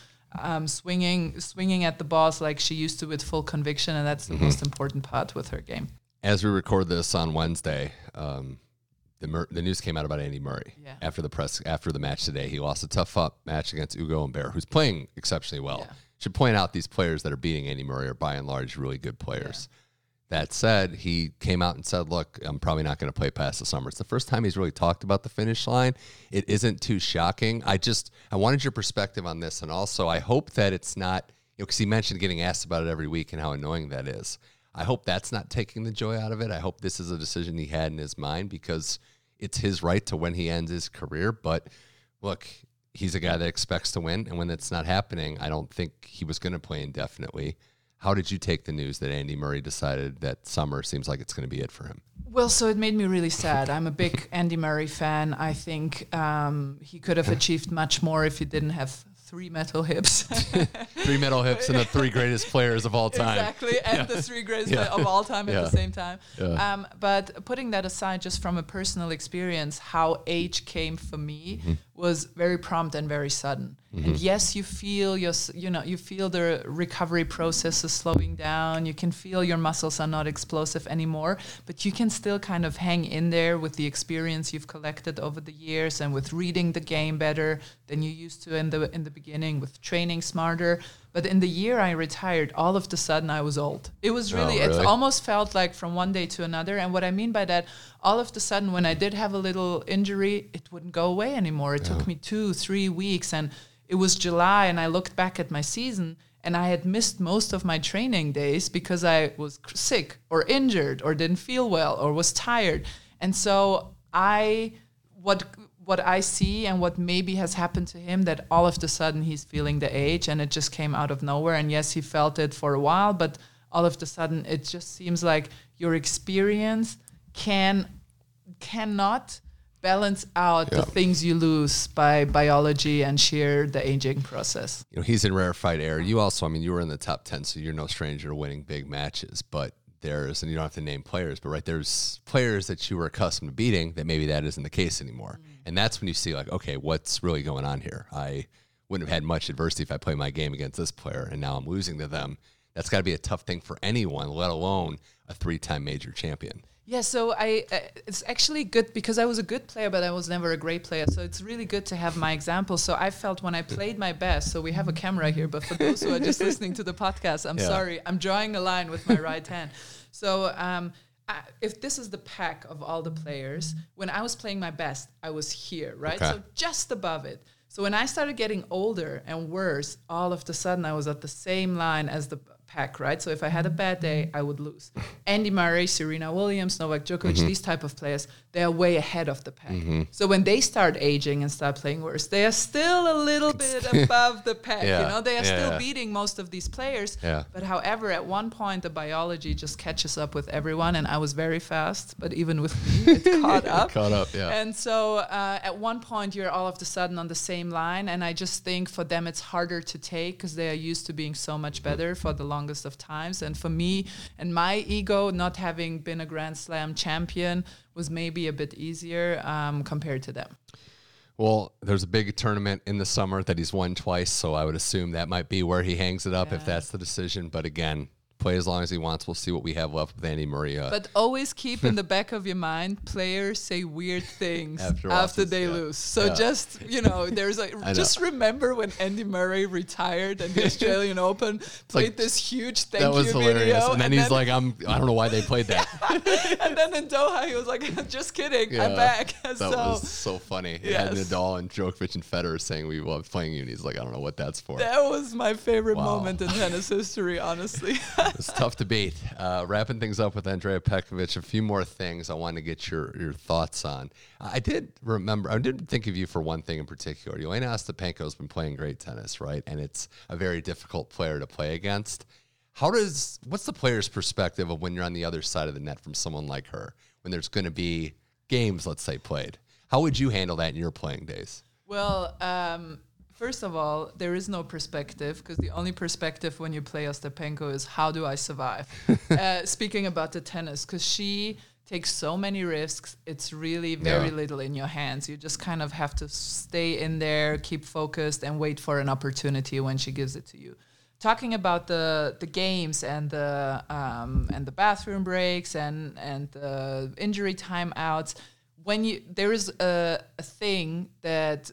um, swinging, swinging at the balls like she used to with full conviction, and that's the most important part with her game. As we record this on Wednesday, um, the, Mur- the news came out about Andy Murray Yeah. after the press after the match today. He lost a tough up match against Ugo Humbert, who's playing exceptionally well. Yeah. Should point out these players that are beating Andy Murray are by and large really good players. That said, he came out and said, "Look, I'm probably not going to play past the summer." It's the first time he's really talked about the finish line. It isn't too shocking. I just I wanted your perspective on this, and also I hope that it's not you know because he mentioned getting asked about it every week and how annoying that is. I hope that's not taking the joy out of it. I hope this is a decision he had in his mind because it's his right to when he ends his career. But look, he's a guy that expects to win, and when it's not happening, I don't think he was going to play indefinitely. How did you take the news that Andy Murray decided that summer seems like it's going to be it for him? Well, so it made me really sad. I'm a big Andy Murray fan. I think um, he could have achieved much more if he didn't have three metal hips. three metal hips and the three greatest players of all time. Exactly, and the three greatest Yeah. of all time at Yeah. the same time. Yeah. Um, but putting that aside, just from a personal experience, how age came for me Mm-hmm. Was very prompt and very sudden. And mm-hmm. yes, you feel your, you know, you feel the recovery process is slowing down. You can feel your muscles are not explosive anymore, but you can still kind of hang in there with the experience you've collected over the years and with reading the game better than you used to in the in the beginning, with training smarter. But in the year I retired, all of the sudden I was old. It was Oh, really, it almost felt like from one day to another. And what I mean by that, all of the sudden when I did have a little injury, it wouldn't go away anymore. It took me two, three weeks, and it was July, and I looked back at my season. And I had missed most of my training days because I was sick or injured or didn't feel well or was tired. And so I, what what I see and what maybe has happened to him that all of a sudden he's feeling the age and it just came out of nowhere. And yes, he felt it for a while, but all of a sudden it just seems like your experience can cannot balance out Yeah. the things you lose by biology and sheer the aging process. You know, he's in rarefied air. You also, I mean, you were in the top 10, so you're no stranger to winning big matches. But there's, and you don't have to name players, but right, there's players that you were accustomed to beating that maybe that isn't the case anymore. Mm. And that's when you see, like, okay, what's really going on here? I wouldn't have had much adversity if I played my game against this player, and now I'm losing to them. That's got to be a tough thing for anyone, let alone a three time major champion. Yeah, so I uh, it's actually good because I was a good player, but I was never a great player. So it's really good to have my example. So I felt when I played my best. So we have a camera here, but for those who are just listening to the podcast, I'm Yeah. sorry, I'm drawing a line with my right hand. So um, I, if this is the pack of all the players, when I was playing my best, I was here, right? Okay. So just above it. So when I started getting older and worse, all of a sudden I was at the same line as the pack, right? So if I had a bad day, I would lose. Andy Murray, Serena Williams, Novak Djokovic, Mm-hmm. these type of players, they are way ahead of the pack. So when they start aging and start playing worse, they are still a little bit above the pack. Yeah, You know, they are yeah, still yeah. beating most of these players. Yeah. But however, at one point the biology just catches up with everyone, and I was very fast, but even with me, it caught up. Caught up, yeah. And so uh, at one point, you're all of a sudden on the same line. And I just think for them, it's harder to take because they are used to being so much better for the longest of times. And for me and my ego, not having been a Grand Slam champion was maybe a bit easier um, compared to them. Well, there's a big tournament in the summer that he's won twice, so I would assume that might be where he hangs it up if that's the decision. But again, play as long as he wants. We'll see what we have left with Andy Murray. But always keep in the back of your mind, players say weird things After after, they yeah. lose. So Yeah. just you know, there's like just remember when Andy Murray retired and the Australian Open played like- this huge thank that was you hilarious. video, and then he's like, I'm I don't know why they played that. and then in Doha he was like, just kidding, Yeah, I'm back. That so was so funny. He had Yes. Nadal and Djokovic and Federer saying we love playing you, and he's like, I don't know what that's for. that was my favorite Wow. moment in tennis history, honestly. It's tough to beat. Uh, wrapping things up with Andrea Petkovic, a few more things I want to get your, your thoughts on. I did remember, I didn't think of you for one thing in particular. Jelena Ostapenko has been playing great tennis, right? And it's a very difficult player to play against. How does, what's the player's perspective of when you're on the other side of the net from someone like her, when there's going to be games, let's say, played? How would you handle that in your playing days? Well, um, first of all, there is no perspective because the only perspective when you play Ostapenko is how do I survive? uh, speaking about the tennis, because she takes so many risks, it's really very Yeah. little in your hands. You just kind of have to stay in there, keep focused, and wait for an opportunity when she gives it to you. Talking about the the games and the um, and the bathroom breaks and and the injury timeouts, when you there is a, a thing that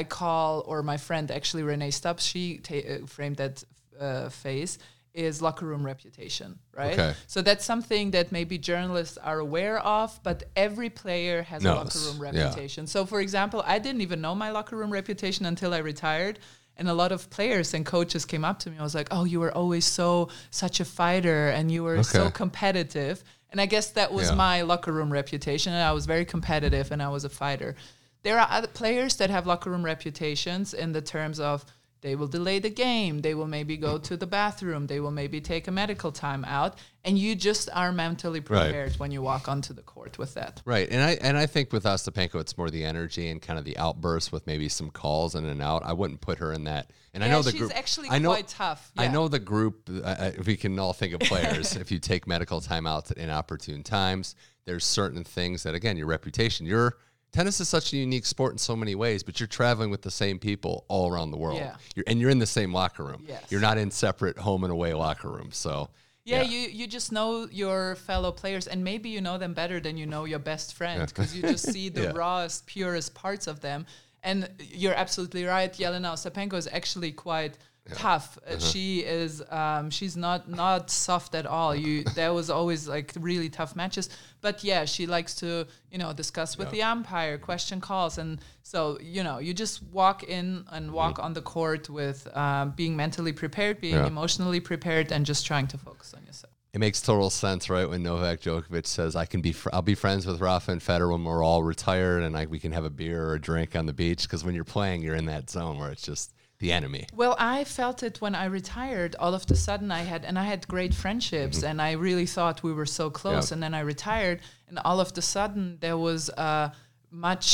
I call, or my friend actually Rennae Stubbs, she ta- uh, framed that uh, phase is locker room reputation, right? Okay. So that's something that maybe journalists are aware of, but every player has a locker room yeah. reputation. So, for example, I didn't even know my locker room reputation until I retired. And a lot of players and coaches came up to me. I was like, "Oh, you were always so such a fighter, and you were so Okay. competitive." And I guess that was Yeah. my locker room reputation. And I was very competitive, and I was a fighter. There are other players that have locker room reputations in the terms of they will delay the game. They will maybe go to the bathroom. They will maybe take a medical time out. And you just are mentally prepared right. when you walk onto the court with that. Right. And I and I think with Ostapenko, it's more the energy and kind of the outburst with maybe some calls in and out. I wouldn't put her in that. And yeah, I know the she's group. actually I know, quite tough. Yeah. I know the group. Uh, if we can all think of players, if you take medical timeouts at inopportune times, there's certain things that again, your reputation, you're tennis is such a unique sport in so many ways, but you're traveling with the same people all around the world. Yeah. You're, and you're in the same locker room. Yes. You're not in separate home and away locker rooms. So yeah, yeah, you you just know your fellow players, and maybe you know them better than you know your best friend because you just see the Yeah. rawest, purest parts of them. And you're absolutely right. Jelena Ostapenko is actually quite tough. Uh, She is. Um, she's not not soft at all. You there was always like really tough matches. But yeah, she likes to you know discuss with Yeah. the umpire, question calls, and so you know you just walk in and walk on the court with um, being mentally prepared, being Yeah. emotionally prepared, and just trying to focus on yourself. It makes total sense, right? When Novak Djokovic says, "I can be, fr- I'll be friends with Rafa and Federer when we're all retired, and I, we can have a beer or a drink on the beach." Because when you're playing, you're in that zone where it's just the enemy. Well, I felt it when I retired. All of the sudden, I had and I had great friendships, and I really thought we were so close. Mm-hmm. And then I retired, and all of the sudden, there was a much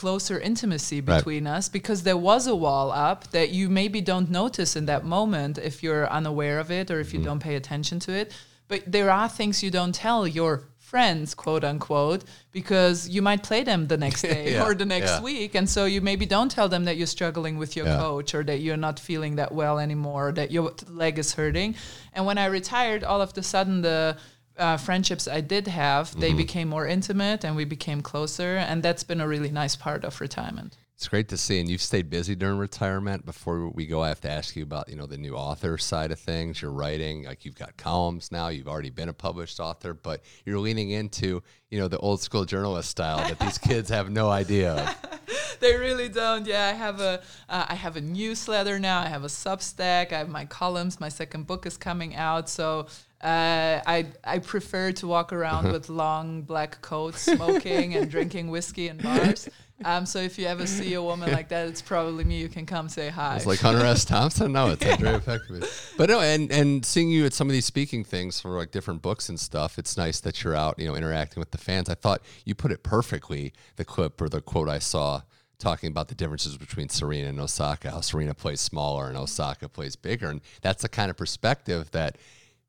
closer intimacy Right. between us because there was a wall up that you maybe don't notice in that moment if you're unaware of it or if you Mm-hmm. don't pay attention to it. But there are things you don't tell your friends, quote unquote, because you might play them the next day Yeah, or the next yeah. week. And so you maybe don't tell them that you're struggling with your Yeah. coach or that you're not feeling that well anymore, or that your leg is hurting. And when I retired, all of a sudden the uh, friendships I did have, they became more intimate and we became closer. And that's been a really nice part of retirement. It's great to see, and you've stayed busy during retirement. Before we go, I have to ask you about you know the new author side of things. You're writing, like you've got columns now. You've already been a published author, but you're leaning into you know the old school journalist style that these kids have no idea of. they really don't. Yeah, I have a uh, I have a newsletter now. I have a Substack. I have my columns. My second book is coming out. So uh, I I prefer to walk around with long black coats, smoking and drinking whiskey in bars. Um, so if you ever see a woman like that, it's probably me. You can come say hi. It's like Hunter S. Thompson. No, it's Andrea Petkovic. But no, and and seeing you at some of these speaking things for like different books and stuff, it's nice that you're out, you know, interacting with the fans. I thought you put it perfectly. The clip or the quote I saw talking about the differences between Serena and Osaka. How Serena plays smaller and Osaka plays bigger, and that's the kind of perspective that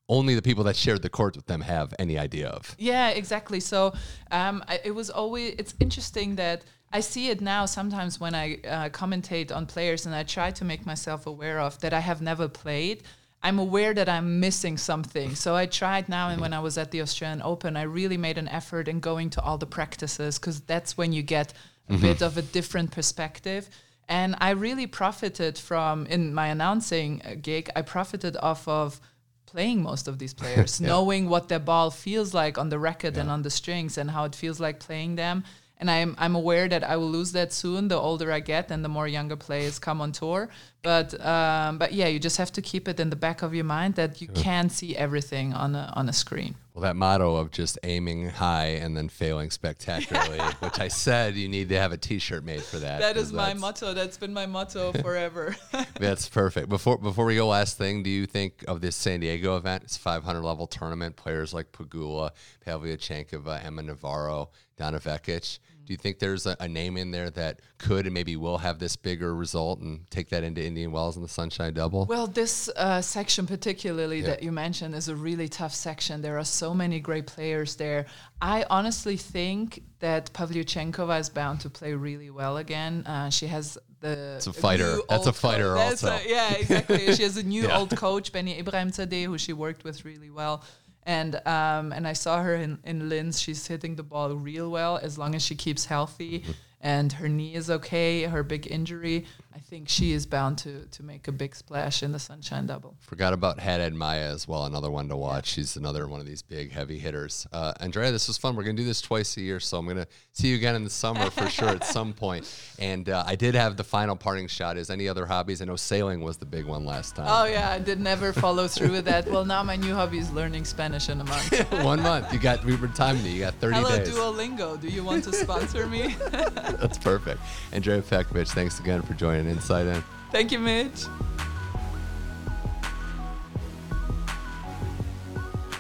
only the people that shared the court with them have any idea of. Yeah, exactly. So um, I, it was always it's interesting that I see it now sometimes when I uh, commentate on players and I try to make myself aware of that I have never played. I'm aware that I'm missing something. So I tried now, and when I was at the Australian Open, I really made an effort in going to all the practices because that's when you get a bit of a different perspective. And I really profited from in my announcing uh, gig. I profited off of playing most of these players, knowing what their ball feels like on the racket and on the strings, and how it feels like playing them. And I'm I'm aware that I will lose that soon. The older I get, and the more younger players come on tour. But um, but yeah, you just have to keep it in the back of your mind that you can't see everything on a on a screen. Well, that motto of just aiming high and then failing spectacularly, which I said you need to have a T-shirt made for that. That is my motto. That's been my motto forever. That's perfect. Before before we go, last thing, do you think of this San Diego event? It's 500 level tournament. Players like Pegula, Pavlyuchenkova, Emma Navarro, Donna Vekic. Do you think there's a, a name in there that could and maybe will have this bigger result and take that into Indian Wells and the Sunshine Double? Well, this uh, section, particularly that you mentioned, is a really tough section. There are so many great players there. I honestly think that Pavlyuchenkova is bound to play really well again. Uh, she has the It's a fighter. That's a fighter That's also. a- yeah, exactly. she has a new Yeah. old coach, Benny Ibrahimzadeh, who she worked with really well. And um, and I saw her in, in Linz. She's hitting the ball real well as long as she keeps healthy Mm-hmm. and her knee is okay, her big injury. I think she is bound to, to make a big splash in the Sunshine Double. Forgot about Haddad Maia as well. Another one to watch. She's another one of these big, heavy hitters. Uh, Andrea, this was fun. We're going to do this twice a year, so I'm going to see you again in the summer for sure at some point. And uh, I did have the final parting shot. Is any other hobbies? I know sailing was the big one last time. Oh yeah, I did never follow through with that. Well, now my new hobby is learning Spanish in a month. one month. You got we were timing it. You got 30 Hello days. Duolingo, do you want to sponsor me? That's perfect. Andrea Petkovic, thanks again for joining Inside In. Thank you, Mitch.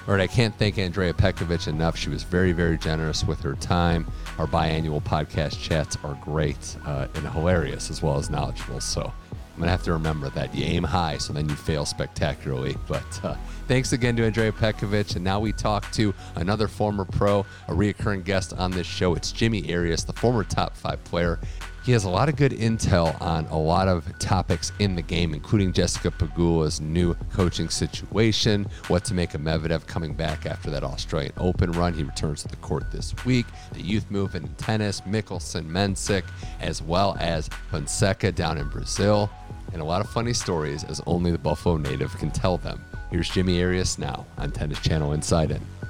All right, I can't thank Andrea Petkovic enough. She was very, very generous with her time. Our biannual podcast chats are great uh, and hilarious as well as knowledgeable. So I'm going to have to remember that. You aim high, so then you fail spectacularly. But uh, thanks again to Andrea Petkovic. And now we talk to another former pro, a reoccurring guest on this show. It's Jimmy Arias, the former top five player he has a lot of good intel on a lot of topics in the game, including Jessica Pegula's new coaching situation, what to make of Medvedev coming back after that Australian Open run. He returns to the court this week. The youth movement in tennis, Michelsen, Mensik, as well as Fonseca down in Brazil, and a lot of funny stories as only the Buffalo native can tell them. Here's Jimmy Arias now on Tennis Channel Inside In.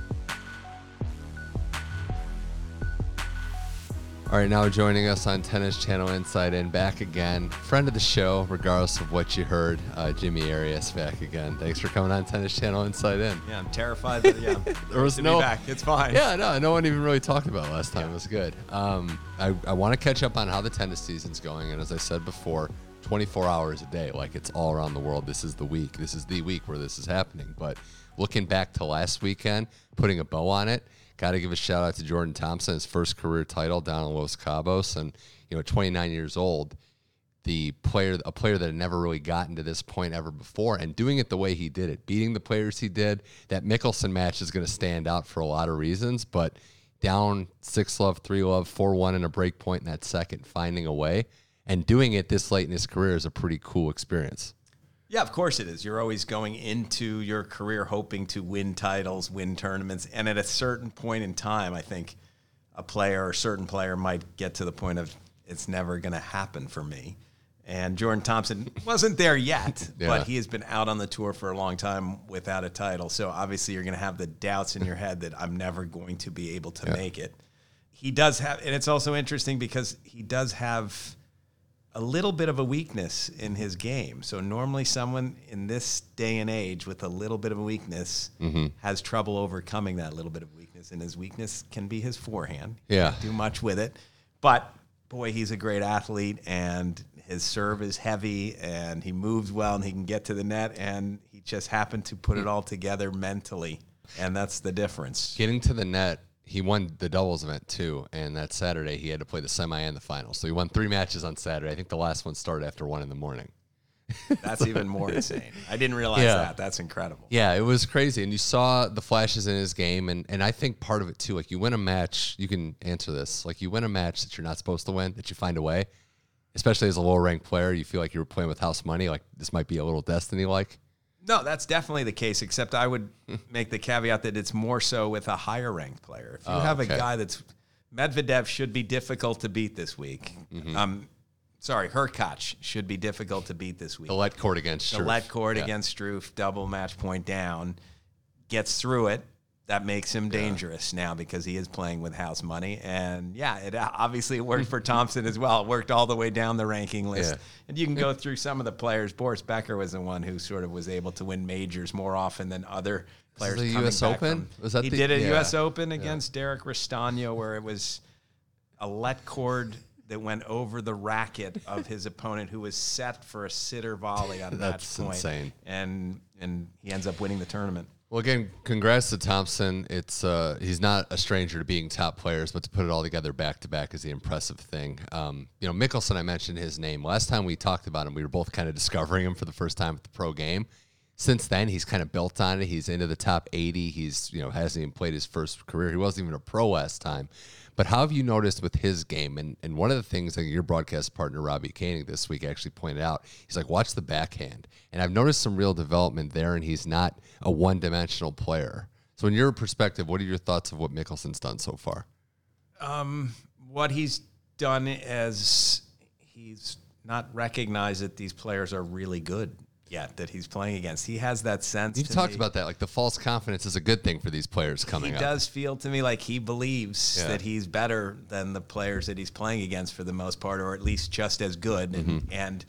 All right, now joining us on Tennis Channel Inside In, back again, friend of the show, regardless of what you heard, uh, Jimmy Arias back again. Thanks for coming on Tennis Channel Inside In. Yeah, I'm terrified, but yeah, there was no back. It's fine. Yeah, no, no one even really talked about last time. It was good. Um, I, I want to catch up on how the tennis season's going, and as I said before, 24 hours a day, like it's all around the world. This is the week. This is the week where this is happening. But looking back to last weekend, putting a bow on it Got to give a shout out to Jordan Thompson, his first career title down in Los Cabos, and you know, 29 years old, the player, a player that had never really gotten to this point ever before, and doing it the way he did it, beating the players he did. That Michelsen match is going to stand out for a lot of reasons, but down six love, three love, four one, and a break point in that second, finding a way, and doing it this late in his career is a pretty cool experience. Yeah, of course it is. You're always going into your career hoping to win titles, win tournaments, and at a certain point in time, I think a player or a certain player might get to the point of it's never going to happen for me. And Jordan Thompson wasn't there yet, yeah. but he has been out on the tour for a long time without a title. So obviously, you're going to have the doubts in your head that I'm never going to be able to yeah. make it. He does have, and it's also interesting because he does have a little bit of a weakness in his game. So normally someone in this day and age with a little bit of a weakness mm-hmm. has trouble overcoming that little bit of weakness. And his weakness can be his forehand. Yeah. do much with it. But boy, he's a great athlete and his serve is heavy and he moves well and he can get to the net and he just happened to put it all together mentally. And that's the difference. Getting to the net he won the doubles event too, and that Saturday he had to play the semi and the final. So he won three matches on Saturday. I think the last one started after one in the morning. That's even more insane. I didn't realize yeah. that. That's incredible. Yeah, it was crazy. And you saw the flashes in his game. And, and I think part of it too, like you win a match, you can answer this. Like you win a match that you're not supposed to win, that you find a way, especially as a lower ranked player, you feel like you were playing with house money. Like this might be a little destiny like. No, that's definitely the case. Except I would make the caveat that it's more so with a higher ranked player. If you oh, have okay. a guy that's Medvedev should be difficult to beat this week. Mm-hmm. Um, sorry, Hurkacz should be difficult to beat this week. The let court against Struff. The let court yeah. against Struff, double match point down, gets through it that makes him dangerous yeah. now because he is playing with house money. And yeah, it obviously worked for Thompson as well. It worked all the way down the ranking list. Yeah. And you can go through some of the players. Boris Becker was the one who sort of was able to win majors more often than other players. The U.S. Open from, was that? He the, did a yeah. U.S. Open against Derrick Rostagno, where it was a let cord that went over the racket of his opponent, who was set for a sitter volley on That's match point. insane. And and he ends up winning the tournament. Well, again, congrats to Thompson. It's uh, he's not a stranger to being top players, but to put it all together back to back is the impressive thing. Um, you know, Michelsen, I mentioned his name last time we talked about him. We were both kind of discovering him for the first time at the pro game. Since then, he's kind of built on it. He's into the top 80. He's you know hasn't even played his first career. He wasn't even a pro last time, but how have you noticed with his game? And and one of the things that your broadcast partner Robbie Koenig this week actually pointed out, he's like, watch the backhand. And I've noticed some real development there, and he's not a one dimensional player. So, in your perspective, what are your thoughts of what Michelsen's done so far? Um, what he's done is he's not recognized that these players are really good yet that he's playing against. He has that sense. You've talked me. about that. Like the false confidence is a good thing for these players coming he up. He does feel to me like he believes yeah. that he's better than the players that he's playing against for the most part, or at least just as good. And, mm-hmm. and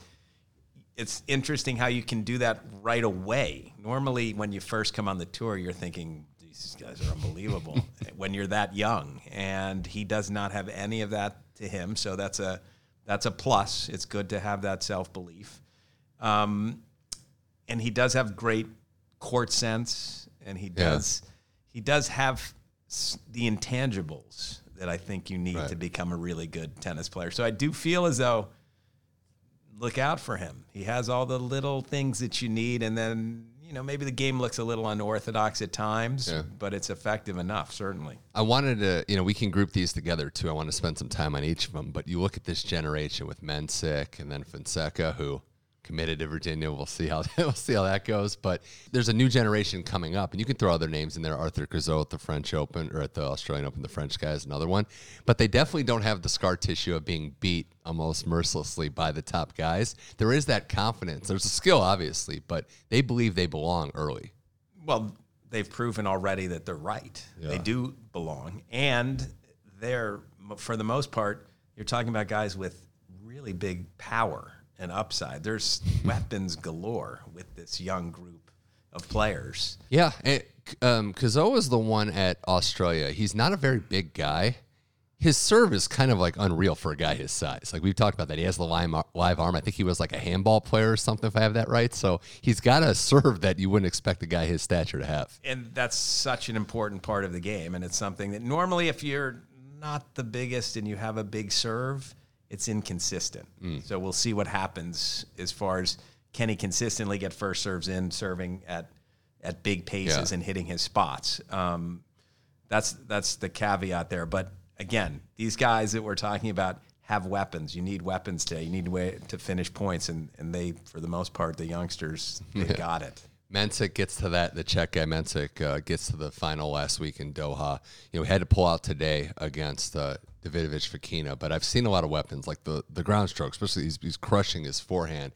it's interesting how you can do that right away. Normally, when you first come on the tour, you're thinking, these guys are unbelievable when you're that young. And he does not have any of that to him. So that's a that's a plus. It's good to have that self belief. Um, and he does have great court sense, and he Yeah. does he does have the intangibles that I think you need Right. to become a really good tennis player. So I do feel as though look out for him. He has all the little things that you need, and then you know maybe the game looks a little unorthodox at times, Yeah. but it's effective enough, certainly. I wanted to, you know, we can group these together too. I want to spend some time on each of them. But you look at this generation with Mensik and then Fonseca, who committed to Virginia. We'll see how we'll see how that goes. But there's a new generation coming up, and you can throw other names in there. Arthur Cazaux at the French Open or at the Australian Open. The French guy is another one. But they definitely don't have the scar tissue of being beat almost mercilessly by the top guys. There is that confidence. There's a skill, obviously, but they believe they belong early. Well, they've proven already that they're right. They do belong, and they're for the most part. You're talking about guys with really big power and upside. There's weapons galore with this young group of players. Yeah, and, um, the one at Australia. He's not a very big guy. His serve is kind of like unreal for a guy his size. Like we've talked about that. He has the live, live arm. I think he was like a handball player or something, if I have that right. So he's got a serve that you wouldn't expect a guy his stature to have. and that's such an important part of the game and it's something that normally if you're not the biggest and you have a big serve it's inconsistent. So we'll see what happens as far as can he consistently get first serves in serving at at big paces Yeah. and hitting his spots. Um, that's that's the caveat there. But again these guys that we're talking about have weapons. You need weapons today you need a way to finish points. And and they for the most part the youngsters they got it. Mensik gets to that. The Czech guy Mensik uh, gets to the final last week in Doha. You know, we had to pull out today against uh, Davidovich Fokina, but I've seen a lot of weapons like the the ground stroke, especially he's, he's crushing his forehand.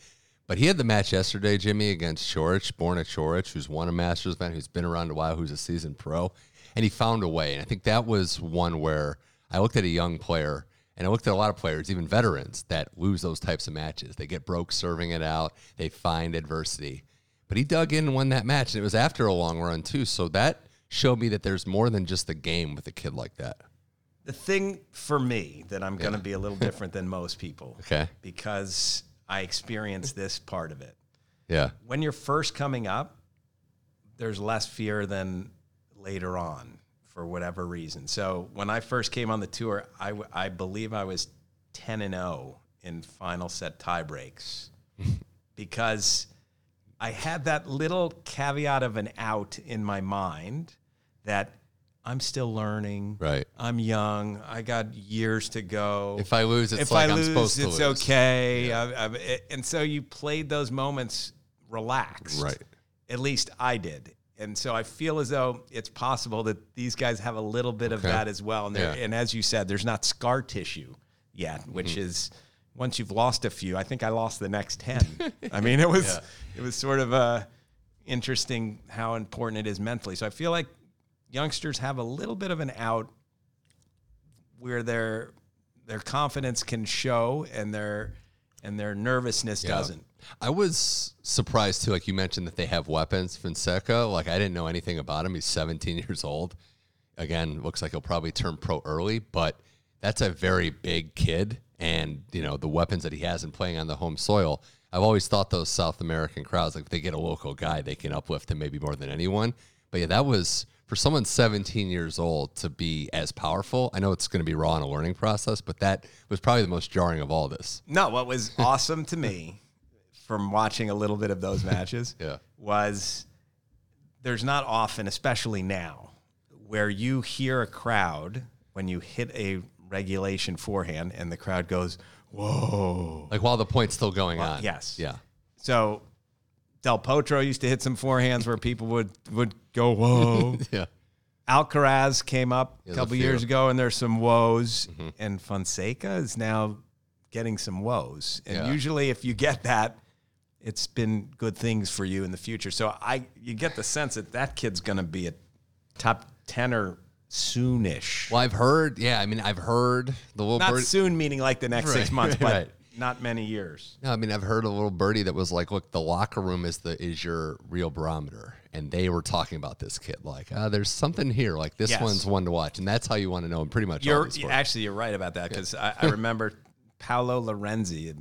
But he had the match yesterday, Jimmy, against Coric, born at Chorich, who's won a Masters event, who's been around a while, who's a seasoned pro, and he found a way. And I think that was one where I looked at a young player. And I looked at a lot of players, even veterans, that lose those types of matches. They get broke serving it out. They find adversity. But he dug in and won that match, and it was after a long run too. So that showed me that there's more than just the game with a kid like that. The thing for me that I'm going to be a little different than most people. Okay. Because I experienced this part of it. Yeah. When you're first coming up, there's less fear than later on for whatever reason. So when I first came on the tour, I, w- I believe I was 10 and 0 in final set tie breaks because I had that little caveat of an out in my mind that I'm still learning. Right. I'm young. I got years to go. If I lose, it's if like I I'm lose, supposed to it's lose. It's okay. I, I, and so you played those moments relaxed. Right. At least I did. And so I feel as though it's possible that these guys have a little bit of that as well. And, Yeah. and as you said, there's not scar tissue yet, which Mm-hmm. is once you've lost a few. I think I lost the next ten. I mean, it was it was sort of uh, interesting how important it is mentally. So I feel like youngsters have a little bit of an out where their their confidence can show and their and their nervousness Yeah. doesn't. I was surprised too, like you mentioned that they have weapons. Fonseca, like I didn't know anything about him. He's 17 years old. Again, looks like he'll probably turn pro early, but that's a very big kid. And, you know, the weapons that he has in playing on the home soil. I've always thought those South American crowds, like if they get a local guy, they can uplift him maybe more than anyone. But yeah, that was for someone 17 years old to be as powerful. I know it's going to be raw in a learning process, but that was probably the most jarring of all this. No, what was awesome to me from watching a little bit of those matches Yeah. was there's not often, especially now, where you hear a crowd when you hit a regulation forehand and the crowd goes, Whoa. Like while the point's still going on. yes. Yeah. So Del Potro used to hit some forehands where people would would go, Whoa. Yeah. Alcaraz came up a a couple years ago, and there's some woes, Mm-hmm. and Fonseca is now getting some woes. And Yeah. usually, if you get that, it's been good things for you in the future. So I, you get the sense that that kid's going to be a top tenor soonish. Well, I've heard, yeah, I mean, I've heard the little Not birdie. soon, meaning like the next six months, but right. Not many years. No, I mean, I've heard a little birdie that was like, look, the locker room is the is your real barometer. and they were talking about this kid. Like, uh, there's something here. Like this Yes. one's one to watch, and that's how you want to know him. Pretty much. You're actually you're right about that because I, I remember Paolo Lorenzi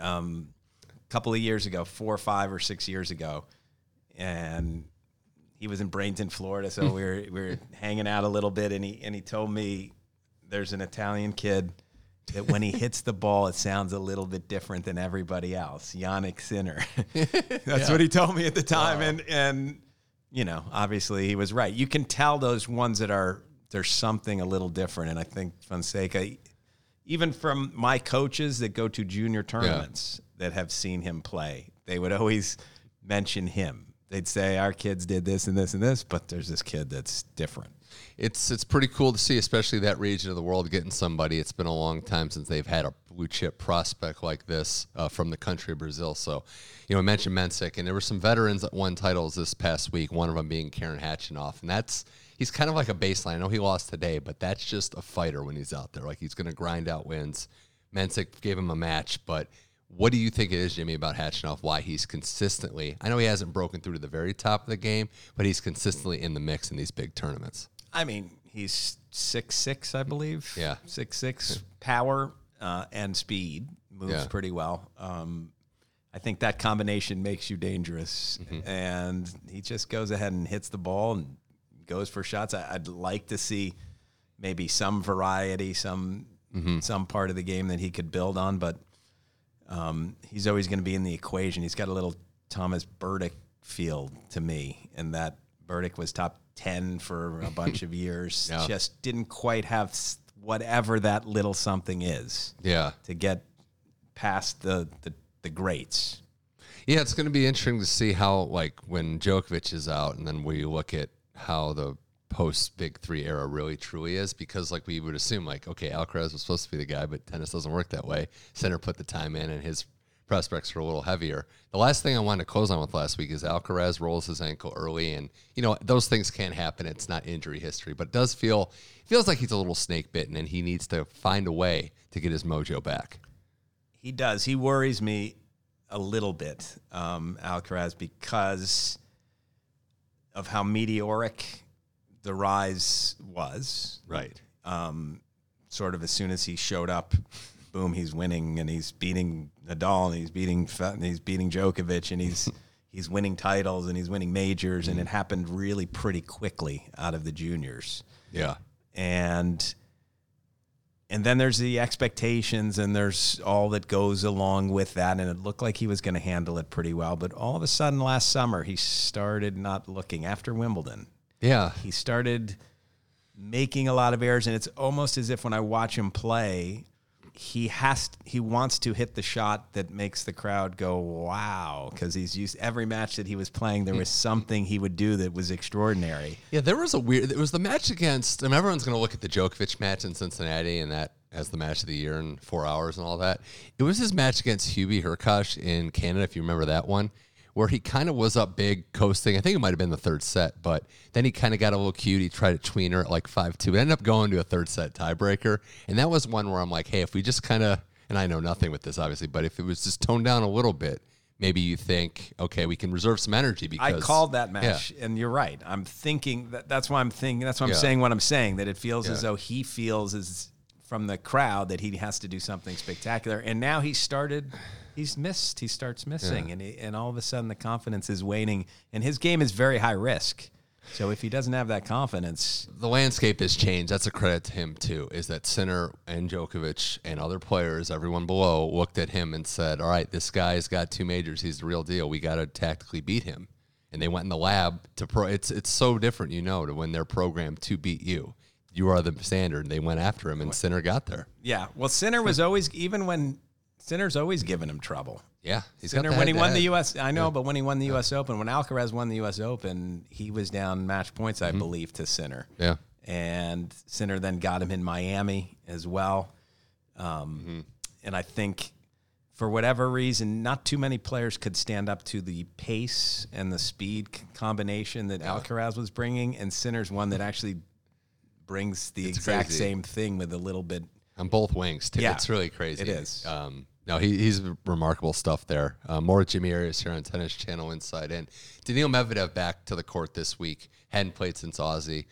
um, a couple of years ago, four or five or six years ago, and he was in Bradenton, Florida. So we were we were hanging out a little bit, and he and he told me there's an Italian kid that when he hits the ball, it sounds a little bit different than everybody else. Jannik Sinner. That's what he told me at the time, and and you know, obviously he was right. You can tell those ones that are there's something a little different, and I think Fonseca, even from my coaches that go to junior tournaments that have seen him play, they would always mention him. They'd say our kids did this and this and this, but there's this kid that's different. It's it's pretty cool to see, especially that region of the world getting somebody. It's been a long time since they've had a blue chip prospect like this uh, from the country of Brazil. So, you know, I mentioned Mensik, and there were some veterans that won titles this past week. One of them being Karen Khachanov, and that's he's kind of like a baseline. I know he lost today, but that's just a fighter when he's out there. Like he's going to grind out wins. Mensik gave him a match, but what do you think it is, Jimmy, about Khachanov? Why he's consistently? I know he hasn't broken through to the very top of the game, but he's consistently in the mix in these big tournaments. I mean, he's six six, I believe. Yeah. six six, power uh, and speed moves Yeah. pretty well. Um, I think that combination makes you dangerous, Mm-hmm. and he just goes ahead and hits the ball and goes for shots. I, I'd like to see maybe some variety, some Mm-hmm. some part of the game that he could build on, but um, he's always going to be in the equation. He's got a little Tomas Berdych feel to me, and that Berdych was top 10 for a bunch of years. Yeah. Just didn't quite have whatever that little something is Yeah. to get past the, the, the greats. Yeah, it's going to be interesting to see how, like, when Djokovic is out, and then we look at how the post Big Three era really truly is, because, like, we would assume, like, okay, Alcaraz was supposed to be the guy, but tennis doesn't work that way. Sinner put the time in, and his prospects are a little heavier. The last thing I wanted to close on with last week is Alcaraz rolls his ankle early, and you know those things can't happen. It's not injury history, but it does feel feels like he's a little snake bitten, and he needs to find a way to get his mojo back. He does. He worries me a little bit, um, Alcaraz, because of how meteoric the rise was. Right. um, sort of as soon as he showed up, boom, he's winning and he's beating Nadal and he's beating and he's beating Djokovic and he's he's winning titles and he's winning majors and it mm-hmm. happened really pretty quickly out of the juniors Yeah. and and then there's the expectations and there's all that goes along with that and it looked like he was going to handle it pretty well but all of a sudden last summer he started not looking after Wimbledon Yeah. he started making a lot of errors and it's almost as if when I watch him play he has he wants to hit the shot that makes the crowd go wow because he's used every match that he was playing there was something he would do that was extraordinary Yeah, there was a weird. It was the match against. I mean, everyone's going to look at the Djokovic match in Cincinnati and that as the match of the year in four hours and all that. It was his match against Hubie Hurkacz in Canada, if you remember that one, where he kind of was up big, coasting. I think it might have been the third set, but then he kind of got a little cute. He tried to tween her at like five two. It ended up going to a third set tiebreaker, and that was one where I'm like, hey, if we just kind of, and I know nothing with this obviously, but if it was just toned down a little bit. Maybe you think, okay, we can reserve some energy because I called that Yeah. match, and you're right. I'm thinking that that's why I'm thinking. That's why I'm Yeah. saying what I'm saying. That it feels as though he feels as from the crowd that he has to do something spectacular, and now he started. He's missed. He starts missing, and he, and all of a sudden the confidence is waning, and his game is very high risk. So if he doesn't have that confidence, the landscape has changed. That's a credit to him too. Is that Sinner and Djokovic and other players, everyone below, looked at him and said, "All right, this guy's got two majors. He's the real deal. We got to tactically beat him." And they went in the lab to pro. It's it's so different, you know, to when they're programmed to beat you. You are the standard. They went after him, and Sinner got there. yeah. Well, Sinner was always even when Sinner's always giving him trouble. Yeah, he's got Sinner when he won the head-to-head. U.S. I know, but when he won the U.S. Open, when Alcaraz won the U.S. Open, he was down match points, I believe, to Sinner. Yeah, and Sinner then got him in Miami as well. Um, Mm-hmm. And I think for whatever reason, not too many players could stand up to the pace and the speed combination that Alcaraz was bringing, and Sinner's one that actually brings the It's exact crazy. same thing with a little bit. on both wings too. Yeah, it's really crazy. it is. Um, No, he, he's remarkable stuff there. Uh, more Jimmy Arias here on Tennis Channel Inside In. Daniil Medvedev back to the court this week. Hadn't played since Aussie.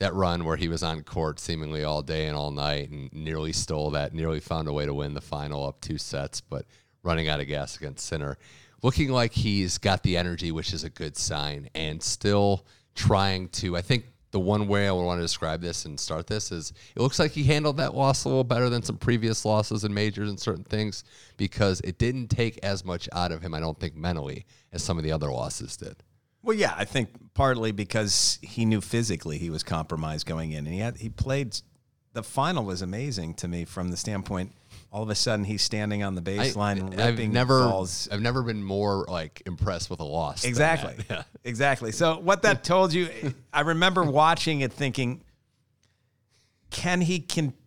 That run where he was on court seemingly all day and all night and nearly stole that, nearly found a way to win the final up two sets, but running out of gas against Sinner. Looking like he's got the energy, which is a good sign, and still trying to. I think the one way I would want to describe this and start this is it looks like he handled that loss a little better than some previous losses in majors and certain things because it didn't take as much out of him, I don't think, mentally, as some of the other losses did. Well, yeah, I think partly because he knew physically he was compromised going in, and he had he played. The final was amazing to me from the standpoint. All of a sudden, he's standing on the baseline, I, have never, balls. I've never been more like impressed with a loss. Exactly. Yeah. Exactly. So what that told you, I remember watching it thinking, can he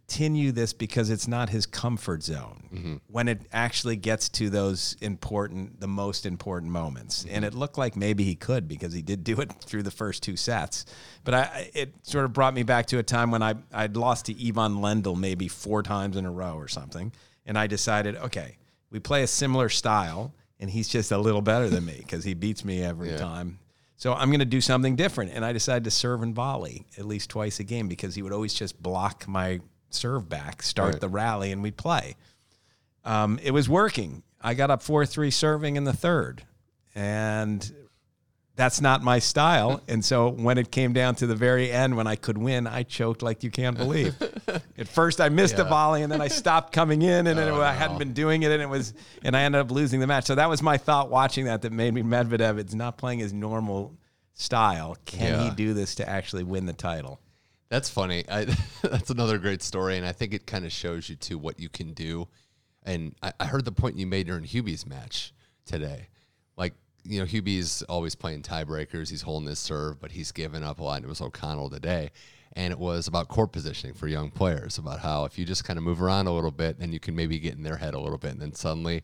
continue this because it's not his comfort zone mm-hmm. when it actually gets to those important, the most important moments? And mm-hmm. it looked like maybe he could because he did do it through the first two sets. But I, it sort of brought me back to a time when I I'd lost to Ivan Lendl maybe four times in a row or something, and I decided, okay, we play a similar style. And he's just a little better than me because he beats me every Yeah. time. So I'm going to do something different. And I decided to serve and volley at least twice a game because he would always just block my serve back, start Right. the rally, and we'd play. Um, it was working. I got up 4 3 serving in the third. And that's not my style. And so when it came down to the very end, when I could win, I choked like you can't believe. At first, I missed a volley, and then I stopped coming in, and then Oh, I hadn't been doing it, and it was, and I ended up losing the match. So that was my thought watching that that made me Medvedev. It's not playing his normal style. Can he do this to actually win the title? That's funny. I, that's another great story, and I think it kind of shows you too what you can do. And I, I heard the point you made during Hubie's match today. Like you know, Hubie's always playing tiebreakers. He's holding his serve, but he's given up a lot. And it was O'Connell today, and it was about court positioning for young players. About how if you just kind of move around a little bit, then you can maybe get in their head a little bit, and then suddenly.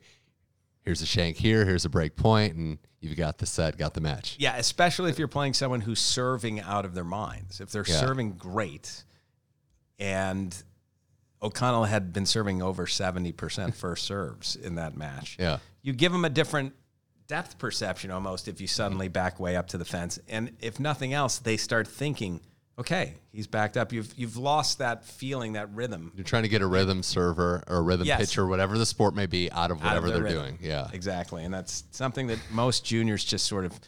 Here's a shank here. Here's a break point, and you've got the set, got the match. Yeah, especially if you're playing someone who's serving out of their minds. If they're Yeah. serving great, and O'Connell had been serving over 70% first serves in that match. Yeah. You give them a different depth perception almost if you suddenly back way up to the fence. And if nothing else, they start thinking, okay, he's backed up. You've you've lost that feeling, that rhythm. You're trying to get a rhythm server or a rhythm Yes. pitcher, whatever the sport may be, out of out of whatever they're rhythm. doing. Yeah. Exactly. And that's something that most juniors just sort of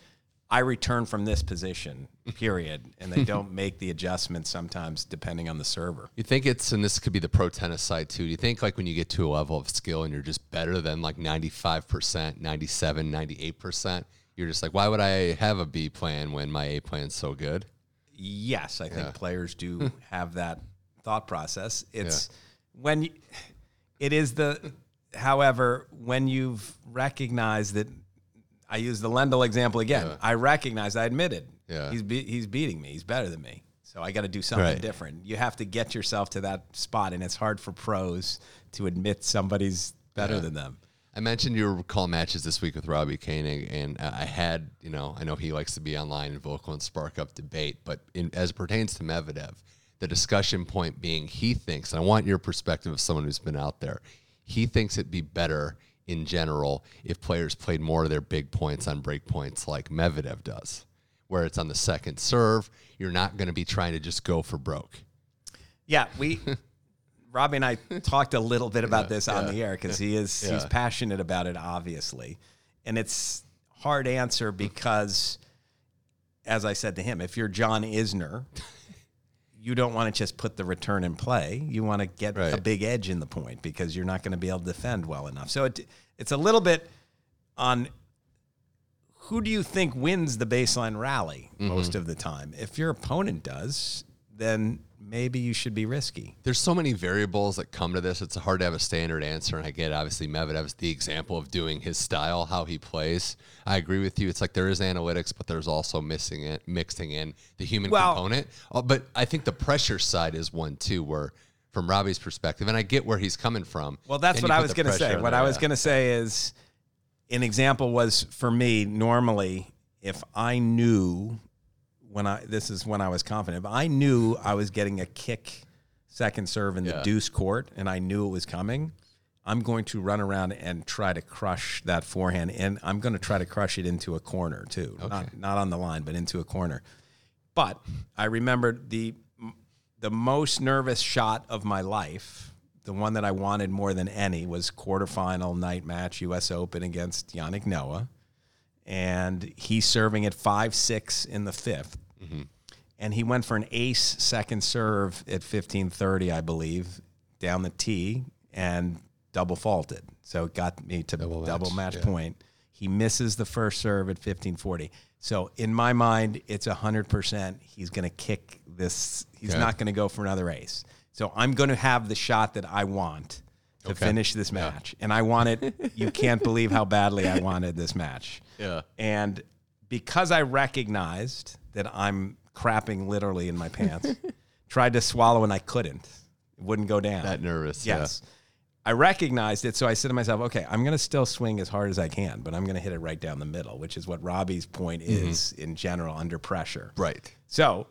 I return from this position, period. And they don't make the adjustments sometimes depending on the server. You think it's, and this could be the pro tennis side too. Do you think like when you get to a level of skill and you're just better than like 95%, 97, 98%, you're just like, why would I have a B plan when my A plan's so good? Yes, I think Yeah. players do hmm. have that thought process. It's when you, it is the, however, when you've recognized that, I use the Lendl example again. Yeah. I recognize, I admitted, Yeah. he's be, he's beating me. He's better than me. So I got to do something Right. different. You have to get yourself to that spot, and it's hard for pros to admit somebody's better Yeah. than them. I mentioned you were calling matches this week with Robbie Koenig, and I I had, you know, I know he likes to be online and vocal and spark up debate, but in, as it pertains to Medvedev, the discussion point being he thinks, and I want your perspective of someone who's been out there, he thinks it'd be better in general if players played more of their big points on break points like Medvedev does, where it's on the second serve, you're not going to be trying to just go for broke. Yeah, we Robbie and I talked a little bit about this on the air because he is he's passionate about it, obviously, and it's hard answer because, as I said to him, if you're John Isner, you don't want to just put the return in play. You want to get a big edge in the point because you're not going to be able to defend well enough. So it it's a little bit on who do you think wins the baseline rally mm-hmm. most of the time? If your opponent does, then maybe you should be risky. there's so many variables that come to this. It's hard to have a standard answer. And I get obviously Medvedev's the example of doing his style, how he plays. I agree with you. It's like there is analytics, but there's also missing it, mixing in the human Well- component. Uh, but I think the pressure side is one too, where from Robbie's perspective, and I get where he's coming from. Well, that's what I was going to say. What there, I was yeah. going to say is an example was for me normally if I knew when I this is when I was confident. If I knew I was getting a kick second serve in the Yeah. deuce court and I knew it was coming, I'm going to run around and try to crush that forehand, and I'm going to try to crush it into a corner too, not not on the line, but into a corner. But I remember the the most nervous shot of my life, the one that I wanted more than any, was quarterfinal night match, U.S. Open against Yannick Noah, and he's serving at five six in the 5th mm-hmm. and he went for an ace second serve at 15:30, I believe, down the tee and double faulted. So it got me to double, match, match yeah. point. He misses the first serve at 15:40. So in my mind, it's 100% he's going to kick this he's Okay. not going to go for another ace. So I'm going to have the shot that I want to Okay. finish this match. And I wanted, you can't believe how badly I wanted this match. Yeah. And because I recognized that I'm crapping literally in my pants, tried to swallow and I couldn't. It wouldn't go down. That nervous. Yes. I recognized it, so I said to myself, okay, I'm going to still swing as hard as I can, but I'm going to hit it right down the middle, which is what Robbie's point mm-hmm. is in general under pressure. Right. So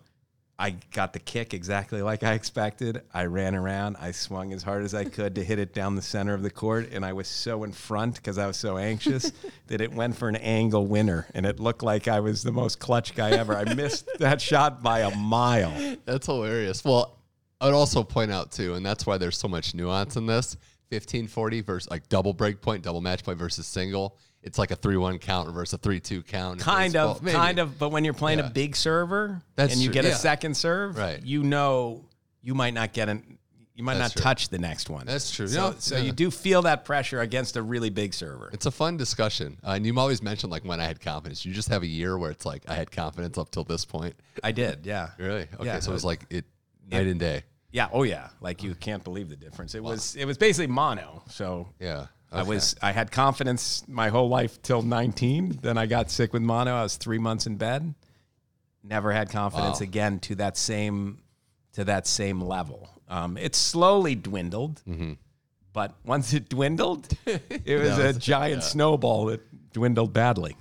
I got the kick exactly like I expected. I ran around. I swung as hard as I could to hit it down the center of the court. And I was so in front because I was so anxious that it went for an angle winner. And it looked like I was the most clutch guy ever. I missed that shot by a mile. That's hilarious. Well, I'd also point out too, and that's why there's so much nuance in this. 1540 versus like double break point, double match point versus single. It's like a 3 1 count versus a 3 2 count. Kind baseball. of, Maybe. kind of. But when you're playing Yeah. a big server That's and you true, get yeah. a second serve, Right. you know you might not get an. You might That's not true. touch the next one. That's true. So, Yeah, so yeah. you do feel that pressure against a really big server. It's a fun discussion. Uh, and you always mention like when I had confidence. You just have a year where it's like I had confidence up till this point. I did, yeah. Really? Okay. Yeah. so it was like it night and day. Yeah. Oh yeah. Like you can't believe the difference. It was it was basically mono. So Yeah. I was I had confidence my whole life till 19. Then I got sick with mono. I was three months in bed. Never had confidence Wow. again to that same to that same level. Um, it slowly dwindled, Mm-hmm. but once it dwindled, it was a giant snowball that dwindled badly.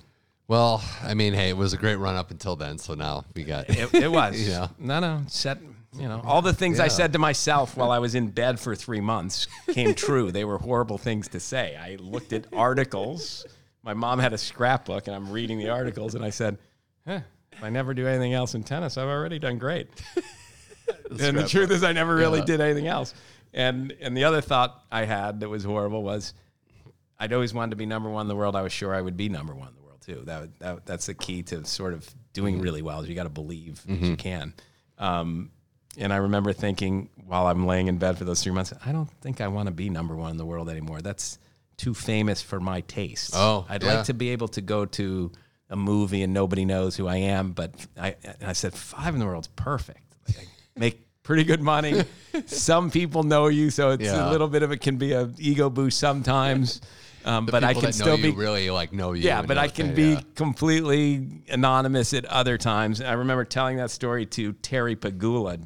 Well, I mean, hey, it was a great run up until then. So now we got It, it was. Yeah. No, no. Set. You know, all the things I said to myself while I was in bed for three months came true. They were horrible things to say. I looked at articles. My mom had a scrapbook, and I'm reading the articles, and I said, huh, "If I never do anything else in tennis, I've already done great." and the truth is, I never really Yeah. did anything else. And and the other thought I had that was horrible was, I'd always wanted to be number one in the world. I was sure I would be number one in the world too. That, that that's the key to sort of doing really well. Is you got to believe that you can. Um, and I remember thinking while I'm laying in bed for those three months, I don't think I want to be number one in the world anymore. That's too famous for my taste. Oh, I'd yeah. like to be able to go to a movie and nobody knows who I am. But I, and I said five in the world's perfect. Like, make pretty good money. Some people know you, so it's Yeah. a little bit of it can be an ego boost sometimes. Um, but I can still you be really like know you. yeah, but I can be yeah. completely anonymous at other times. I remember telling that story to Terry Pegula,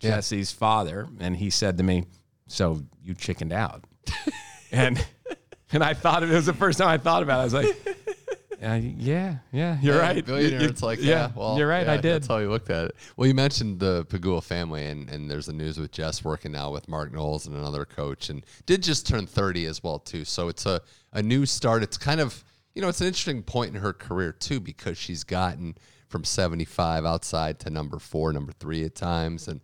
Yeah. Jesse's father, and he said to me, "So you chickened out?" and and I thought it was the first time I thought about it. I was like, uh, "Yeah, yeah, you're Yeah, right." Billionaire, You- it's like, yeah, well, you're right. yeah, I did. That's how you looked at it. Well, you mentioned the Pegula family, and, and there's the news with Jess working now with Mark Knowles and another coach, and did just turn 30 as well too. So it's a a new start. It's kind of you know it's an interesting point in her career too because she's gotten from 75 outside to number four, number three at times, and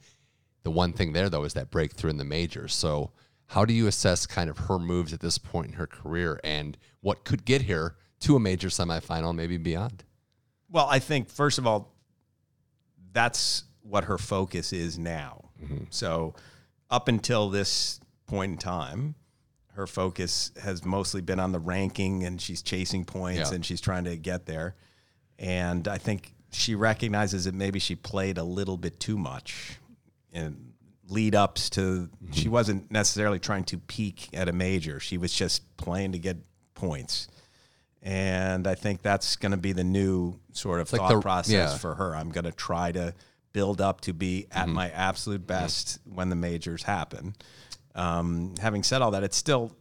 the one thing there though is that breakthrough in the majors. So how do you assess kind of her moves at this point in her career and what could get her to a major semifinal, maybe beyond? Well, I think first of all, that's what her focus is now. Mm-hmm. So, up until this point in time, her focus has mostly been on the ranking, and she's chasing points, Yeah. and she's trying to get there. And I think she recognizes that maybe she played a little bit too much in lead ups to. She wasn't necessarily trying to peak at a major. She was just playing to get points. And I think that's going to be the new sort of thought the- process yeah. for her. I'm going to try to build up to be at Mm-hmm. my absolute best when the majors happen. Um, having said all that, it's still,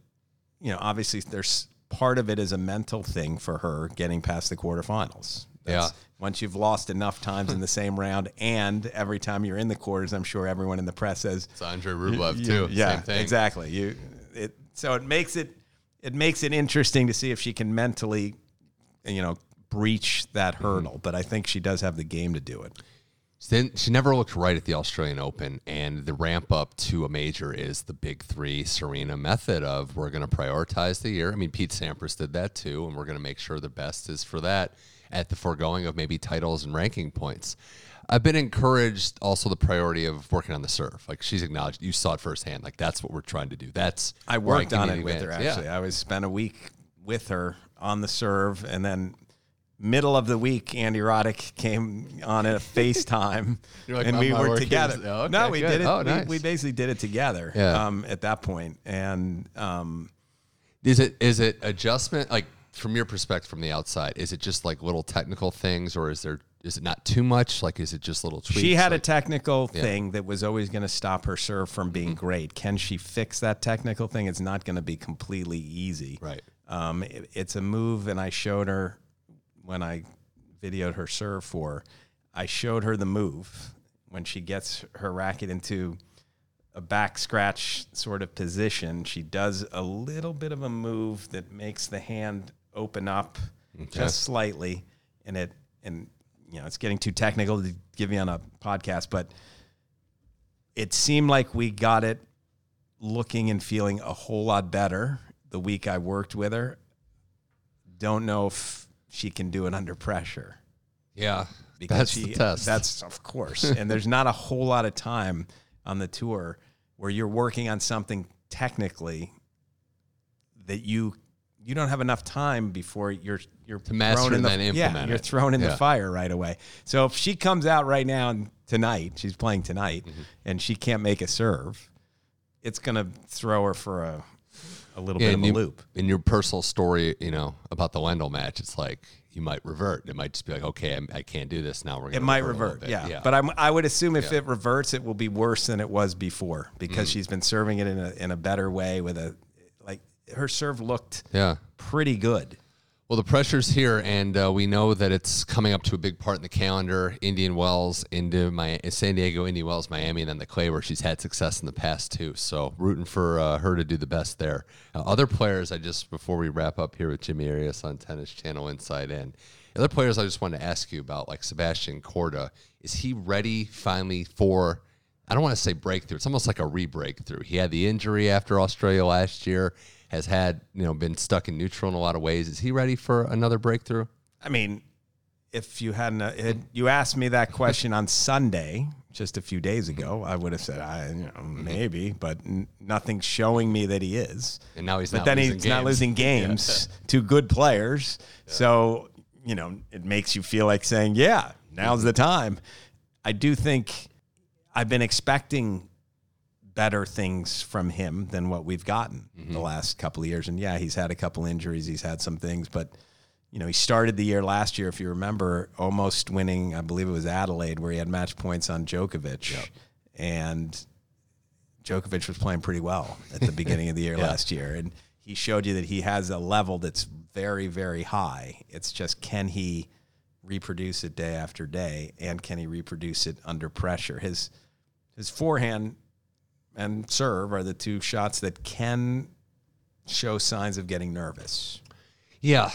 you know, obviously there's part of it is a mental thing for her getting past the quarterfinals. Yeah. Once you've lost enough times in the same round, and every time you're in the quarters, I'm sure everyone in the press says, It's Andre Rublev you- too. Yeah, Same thing. exactly. You, it, so it makes it it makes it interesting to see if she can mentally, you know, breach that mm-hmm. hurdle. But I think she does have the game to do it. Then she never looked right at the Australian Open, and the ramp up to a major is the big three Serena method of we're going to prioritize the year. I mean, Pete Sampras did that too, and we're going to make sure the best is for that at the foregoing of maybe titles and ranking points. I've been encouraged also the priority of working on the serve. Like she's acknowledged, you saw it firsthand. Like that's what we're trying to do. That's I worked on it with her actually. I was spent a week with her on the serve, and then middle of the week, Andy Roddick came on a FaceTime, like, and we were together. is- oh, no, we good. did it. Oh, we- we, basically did it together. Yeah. Um, at that point, and um, Is it is it adjustment like from your perspective from the outside? Is it just like little technical things, or is there is it not too much? Like is it just little tweaks? she had a like, technical thing that was always going to stop her serve from being Mm-hmm. great. Can she fix that technical thing? It's not going to be completely easy. right. Um, it- it's a move, and I showed her when I videoed her serve for. I showed her the move when she gets her racket into a back scratch sort of position. She does a little bit of a move that makes the hand open up just slightly, and it and you know it's getting too technical to give me on a podcast, but it seemed like we got it looking and feeling a whole lot better the week I worked with her. Don't know if she can do it under pressure. Yeah, Because that's she, the test. That's of course. and there's not a whole lot of time on the tour where you're working on something technically that you you don't have enough time before you're you're To master thrown in the, yeah, you're thrown in Yeah. the fire right away. So if she comes out right now and tonight, she's playing tonight, Mm-hmm. and she can't make a serve, it's gonna throw her for a a little Yeah, bit of a you- loop. In your personal story, you know about the Wendell match, it's like you might revert. It might just be like, okay, I'm, I can't do this now. We're gonna It might revert, revert, bit. yeah. But I'm, I would assume if it reverts, it will be worse than it was before because Mm. she's been serving it in a in a better way with a her serve looked yeah. pretty good. Well, the pressure's here, and uh, we know that it's coming up to a big part in the calendar. Indian Wells into my San Diego, Indian Wells, Miami, and then the Clay, where she's had success in the past too. So rooting for uh, her to do the best there. Uh, other players, I just before we wrap up here with Jimmy Arias on Tennis Channel Inside In. Other players, I just wanted to ask you about, like Sebastian Korda. Is he ready finally for? I don't want to say breakthrough. It's almost like a re-breakthrough. He had the injury after Australia last year. Has had you know been stuck in neutral in a lot of ways. Is he ready for another breakthrough? I mean, if you hadn't had, you asked me that question on Sunday just a few days ago, I would have said, I you know, mm-hmm. maybe, but n- nothing's showing me that he is. And now he's but not then he's not losing games to good players. So, you know, it makes you feel like saying, yeah, now's mm-hmm. the time. I do think I've been expecting better things from him than what we've gotten the mm-hmm. last couple of years. And yeah, he's had a couple injuries, he's had some things, but you know, he started the year last year, if you remember, almost winning, I believe it was Adelaide, where he had match points on Djokovic. And Djokovic was playing pretty well at the beginning of the year last year. And he showed you that he has a level that's very, very high. It's just can he reproduce it day after day and can he reproduce it under pressure? His his forehand and serve are the two shots that can show signs of getting nervous. Yeah,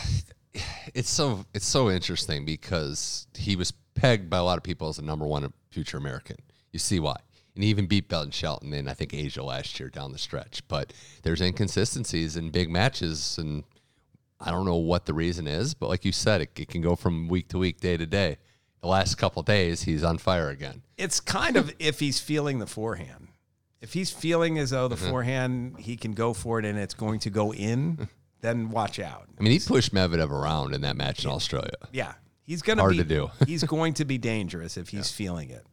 it's so it's so interesting because he was pegged by a lot of people as the number one future American. You see why, and he even beat Ben Shelton in I think Asia last year down the stretch. But there's inconsistencies in big matches, and I don't know what the reason is. But like you said, it, it can go from week to week, day to day. The last couple of days, he's on fire again. It's kind of if he's feeling the forehand. If he's feeling as though the mm-hmm. forehand he can go for it and it's going to go in, then watch out. I mean, he pushed Medvedev around in that match in Australia. Yeah, he's going to Hard be to do. he's going to be dangerous if he's feeling it.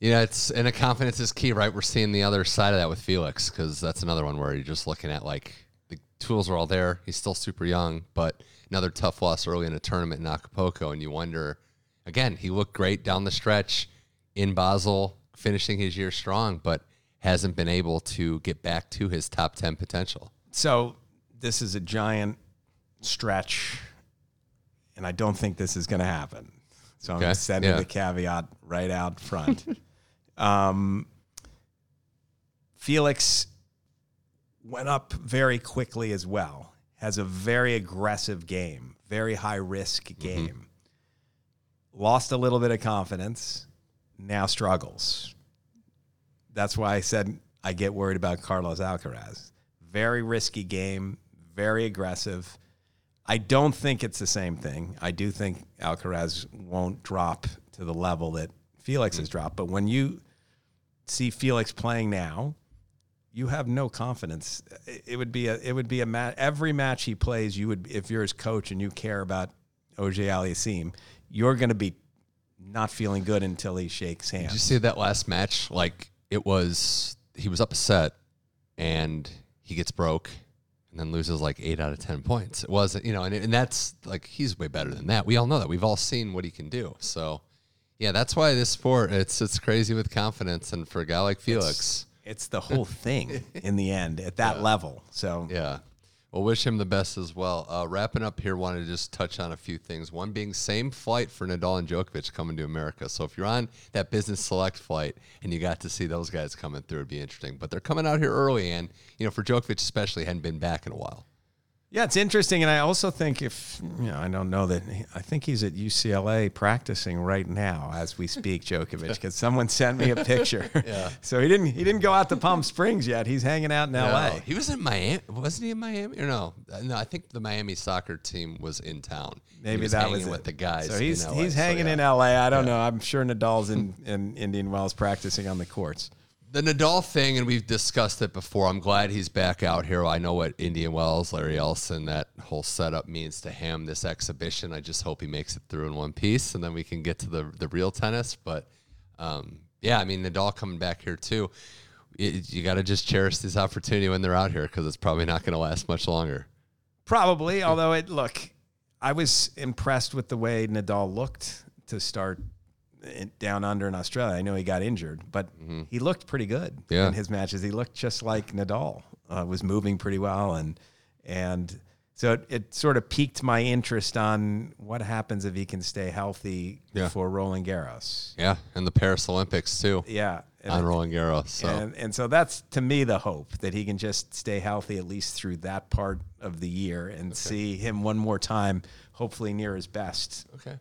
Yeah, it's and a confidence is key, right? We're seeing the other side of that with Felix because that's another one where you're just looking at like the tools are all there. He's still super young, but another tough loss early in a tournament in Acapulco, and you wonder again. He looked great down the stretch in Basel, finishing his year strong, but hasn't been able to get back to his top ten potential. So this is a giant stretch, and I don't think this is going to happen. So I'm Okay, setting yeah. the caveat right out front. um, Felix went up very quickly as well. Has a very aggressive game, very high risk game. Lost a little bit of confidence, now struggles. That's why I said I get worried about Carlos Alcaraz. Very risky game, very aggressive. I don't think it's the same thing. I do think Alcaraz won't drop to the level that Felix has hmm. dropped. But when you see Felix playing now, you have no confidence. It would be a it would be a match. Every match he plays, you would if you're his coach and you care about Auger-Aliassime, you're going to be not feeling good until he shakes hands. Did you see that last match? Like it was, he was upset and he gets broke, and then loses like eight out of ten points. It wasn't, you know, and and that's like he's way better than that. We all know that. We've all seen what he can do. So, yeah, that's why this sport it's it's crazy with confidence, and for a guy like Felix, it's the whole thing in the end at that level. So yeah. Well, wish him the best as well. Uh, wrapping up here, wanted to just touch on a few things. One being same flight for Nadal and Djokovic coming to America. So if you're on that business select flight and you got to see those guys coming through, it'd be interesting. But they're coming out here early, and you know, for Djokovic especially, hadn't been back in a while. Yeah, it's interesting, and I also think if you know, I don't know that I think he's at UCLA practicing right now as we speak, Djokovic, because someone sent me a picture. yeah. So he didn't he didn't go out to Palm Springs yet. He's hanging out in LA. He was in Miami. Wasn't he in Miami? Or no? No, I think the Miami soccer team was in town. He Maybe was that hanging was it. with the guys. So he's in LA. he's So, hanging yeah. in LA. I don't know. I'm sure Nadal's in, in Indian Wells practicing on the courts. The Nadal thing, and we've discussed it before. I'm glad he's back out here. I know what Indian Wells, Larry Ellison, that whole setup means to him. This exhibition, I just hope he makes it through in one piece, and then we can get to the the real tennis. But um, yeah, I mean Nadal coming back here too. It, you got to just cherish this opportunity when they're out here because it's probably not going to last much longer. Probably, although it look, I was impressed with the way Nadal looked to start down under in Australia. I know he got injured, but he looked pretty good Yeah. in his matches. He looked just like Nadal. Uh, was moving pretty well, and and so it, it sort of piqued my interest on what happens if he can stay healthy Yeah. for Roland Garros. Yeah, and the Paris Olympics too Yeah, and on Roland Garros. So and, and so that's to me the hope that he can just stay healthy at least through that part of the year and see him one more time, hopefully near his best. Okay.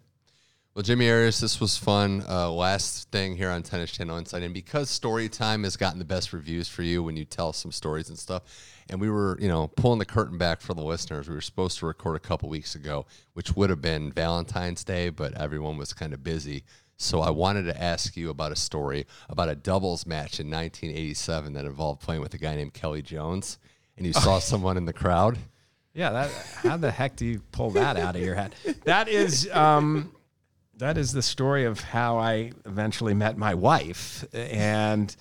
Well, Jimmy Arias, this was fun. Uh, last thing here on Tennis Channel Insight, and because story time has gotten the best reviews for you when you tell some stories and stuff, and we were, you know, pulling the curtain back for the listeners. We were supposed to record a couple weeks ago, which would have been Valentine's Day, but everyone was kind of busy. So I wanted to ask you about a story about a doubles match in 1987 that involved playing with a guy named Kelly Jones, and you saw someone in the crowd. Yeah, that how the heck do you pull that out of your head? That is um, that is the story of how I eventually met my wife, and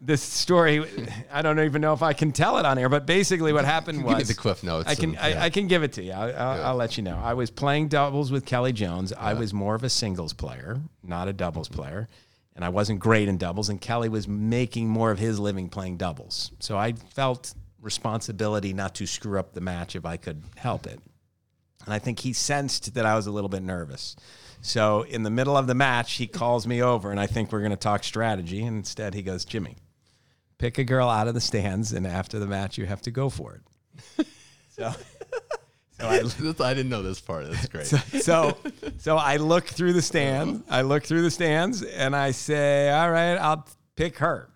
this story I don't even know if I can tell it on air, but basically what happened was Give me the cliff notes. I can and- I, yeah. I can give it to you. I, I'll, I'll let you know. I was playing doubles with Kelly Jones. I was more of a singles player, not a doubles player, and I wasn't great in doubles. And Kelly was making more of his living playing doubles. So I felt responsibility not to screw up the match if I could help it. And I think he sensed that I was a little bit nervous. So in the middle of the match, he calls me over, and I think we're going to talk strategy. And instead, he goes, Jimmy, pick a girl out of the stands, and after the match, you have to go for it. so, so I, I didn't know this part. That's great. so, so I look through the stands. I look through the stands, and I say, "All right, I'll pick her."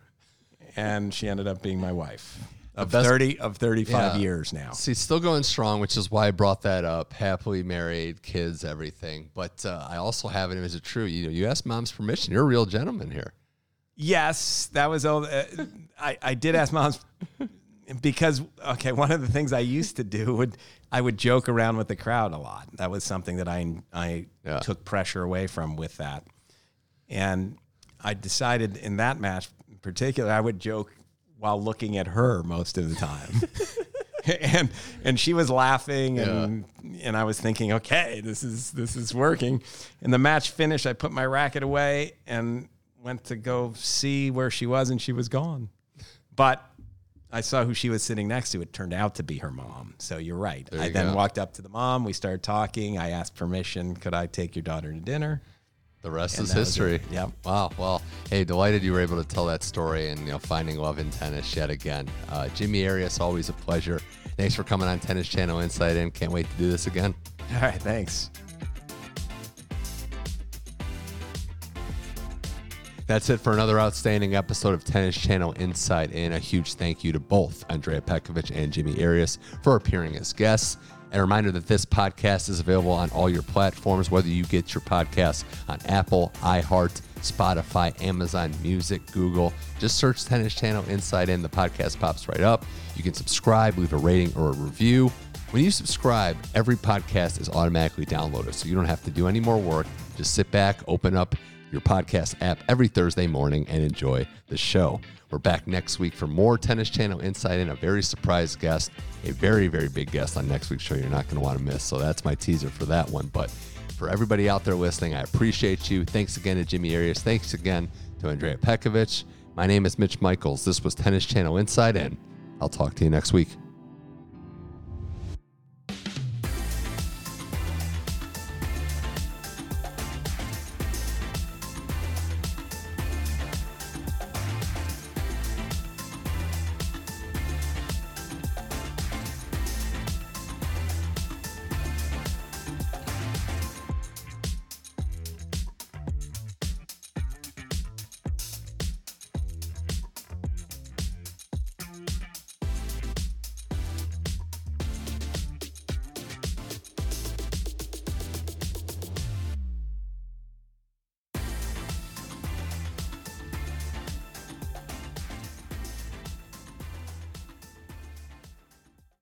And she ended up being my wife of best- thirty of thirty-five Yeah. years now. See, still going strong, which is why I brought that up. Happily married, kids, everything. But uh, I also have it. Is it true? You know, you asked mom's permission. You're a real gentleman here. Yes, that was all. Uh, I I did ask mom's because okay, one of the things I used to do would I would joke around with the crowd a lot. That was something that I I Yeah. took pressure away from with that, and I decided in that match in particular I would joke while looking at her most of the time. and and she was laughing and and I was thinking, okay, this is this is working. And the match finished. I put my racket away and went to go see where she was, and she was gone. But I saw who she was sitting next to. It turned out to be her mom. So you're right. I you then go. walked up to the mom. We started talking. I asked permission. Could I take your daughter to dinner? The rest And is history. it. Yep. Wow. Well, hey, delighted you were able to tell that story and you know finding love in tennis yet again. Uh, Jimmy Arias, always a pleasure. Thanks for coming on Tennis Channel Inside In. Can't wait to do this again. All right, thanks. That's it for another outstanding episode of Tennis Channel Insight. And A huge thank you to both Andrea Petkovic and Jimmy Arias for appearing as guests. And a reminder that this podcast is available on all your platforms, whether you get your podcasts on Apple, iHeart, Spotify, Amazon Music, Google. Just search Tennis Channel Inside In. The podcast pops right up. You can subscribe, leave a rating or a review. When you subscribe, every podcast is automatically downloaded, so you don't have to do any more work. Just sit back, open up your podcast app every Thursday morning and enjoy the show. We're back next week for more Tennis Channel Insight and a very surprise guest, a very, very big guest on next week's show you're not going to want to miss. So that's my teaser for that one. But for everybody out there listening, I appreciate you. Thanks again to Jimmy Arias. Thanks again to Andrea Petkovic. My name is Mitch Michals. This was Tennis Channel Inside, and I'll talk to you next week.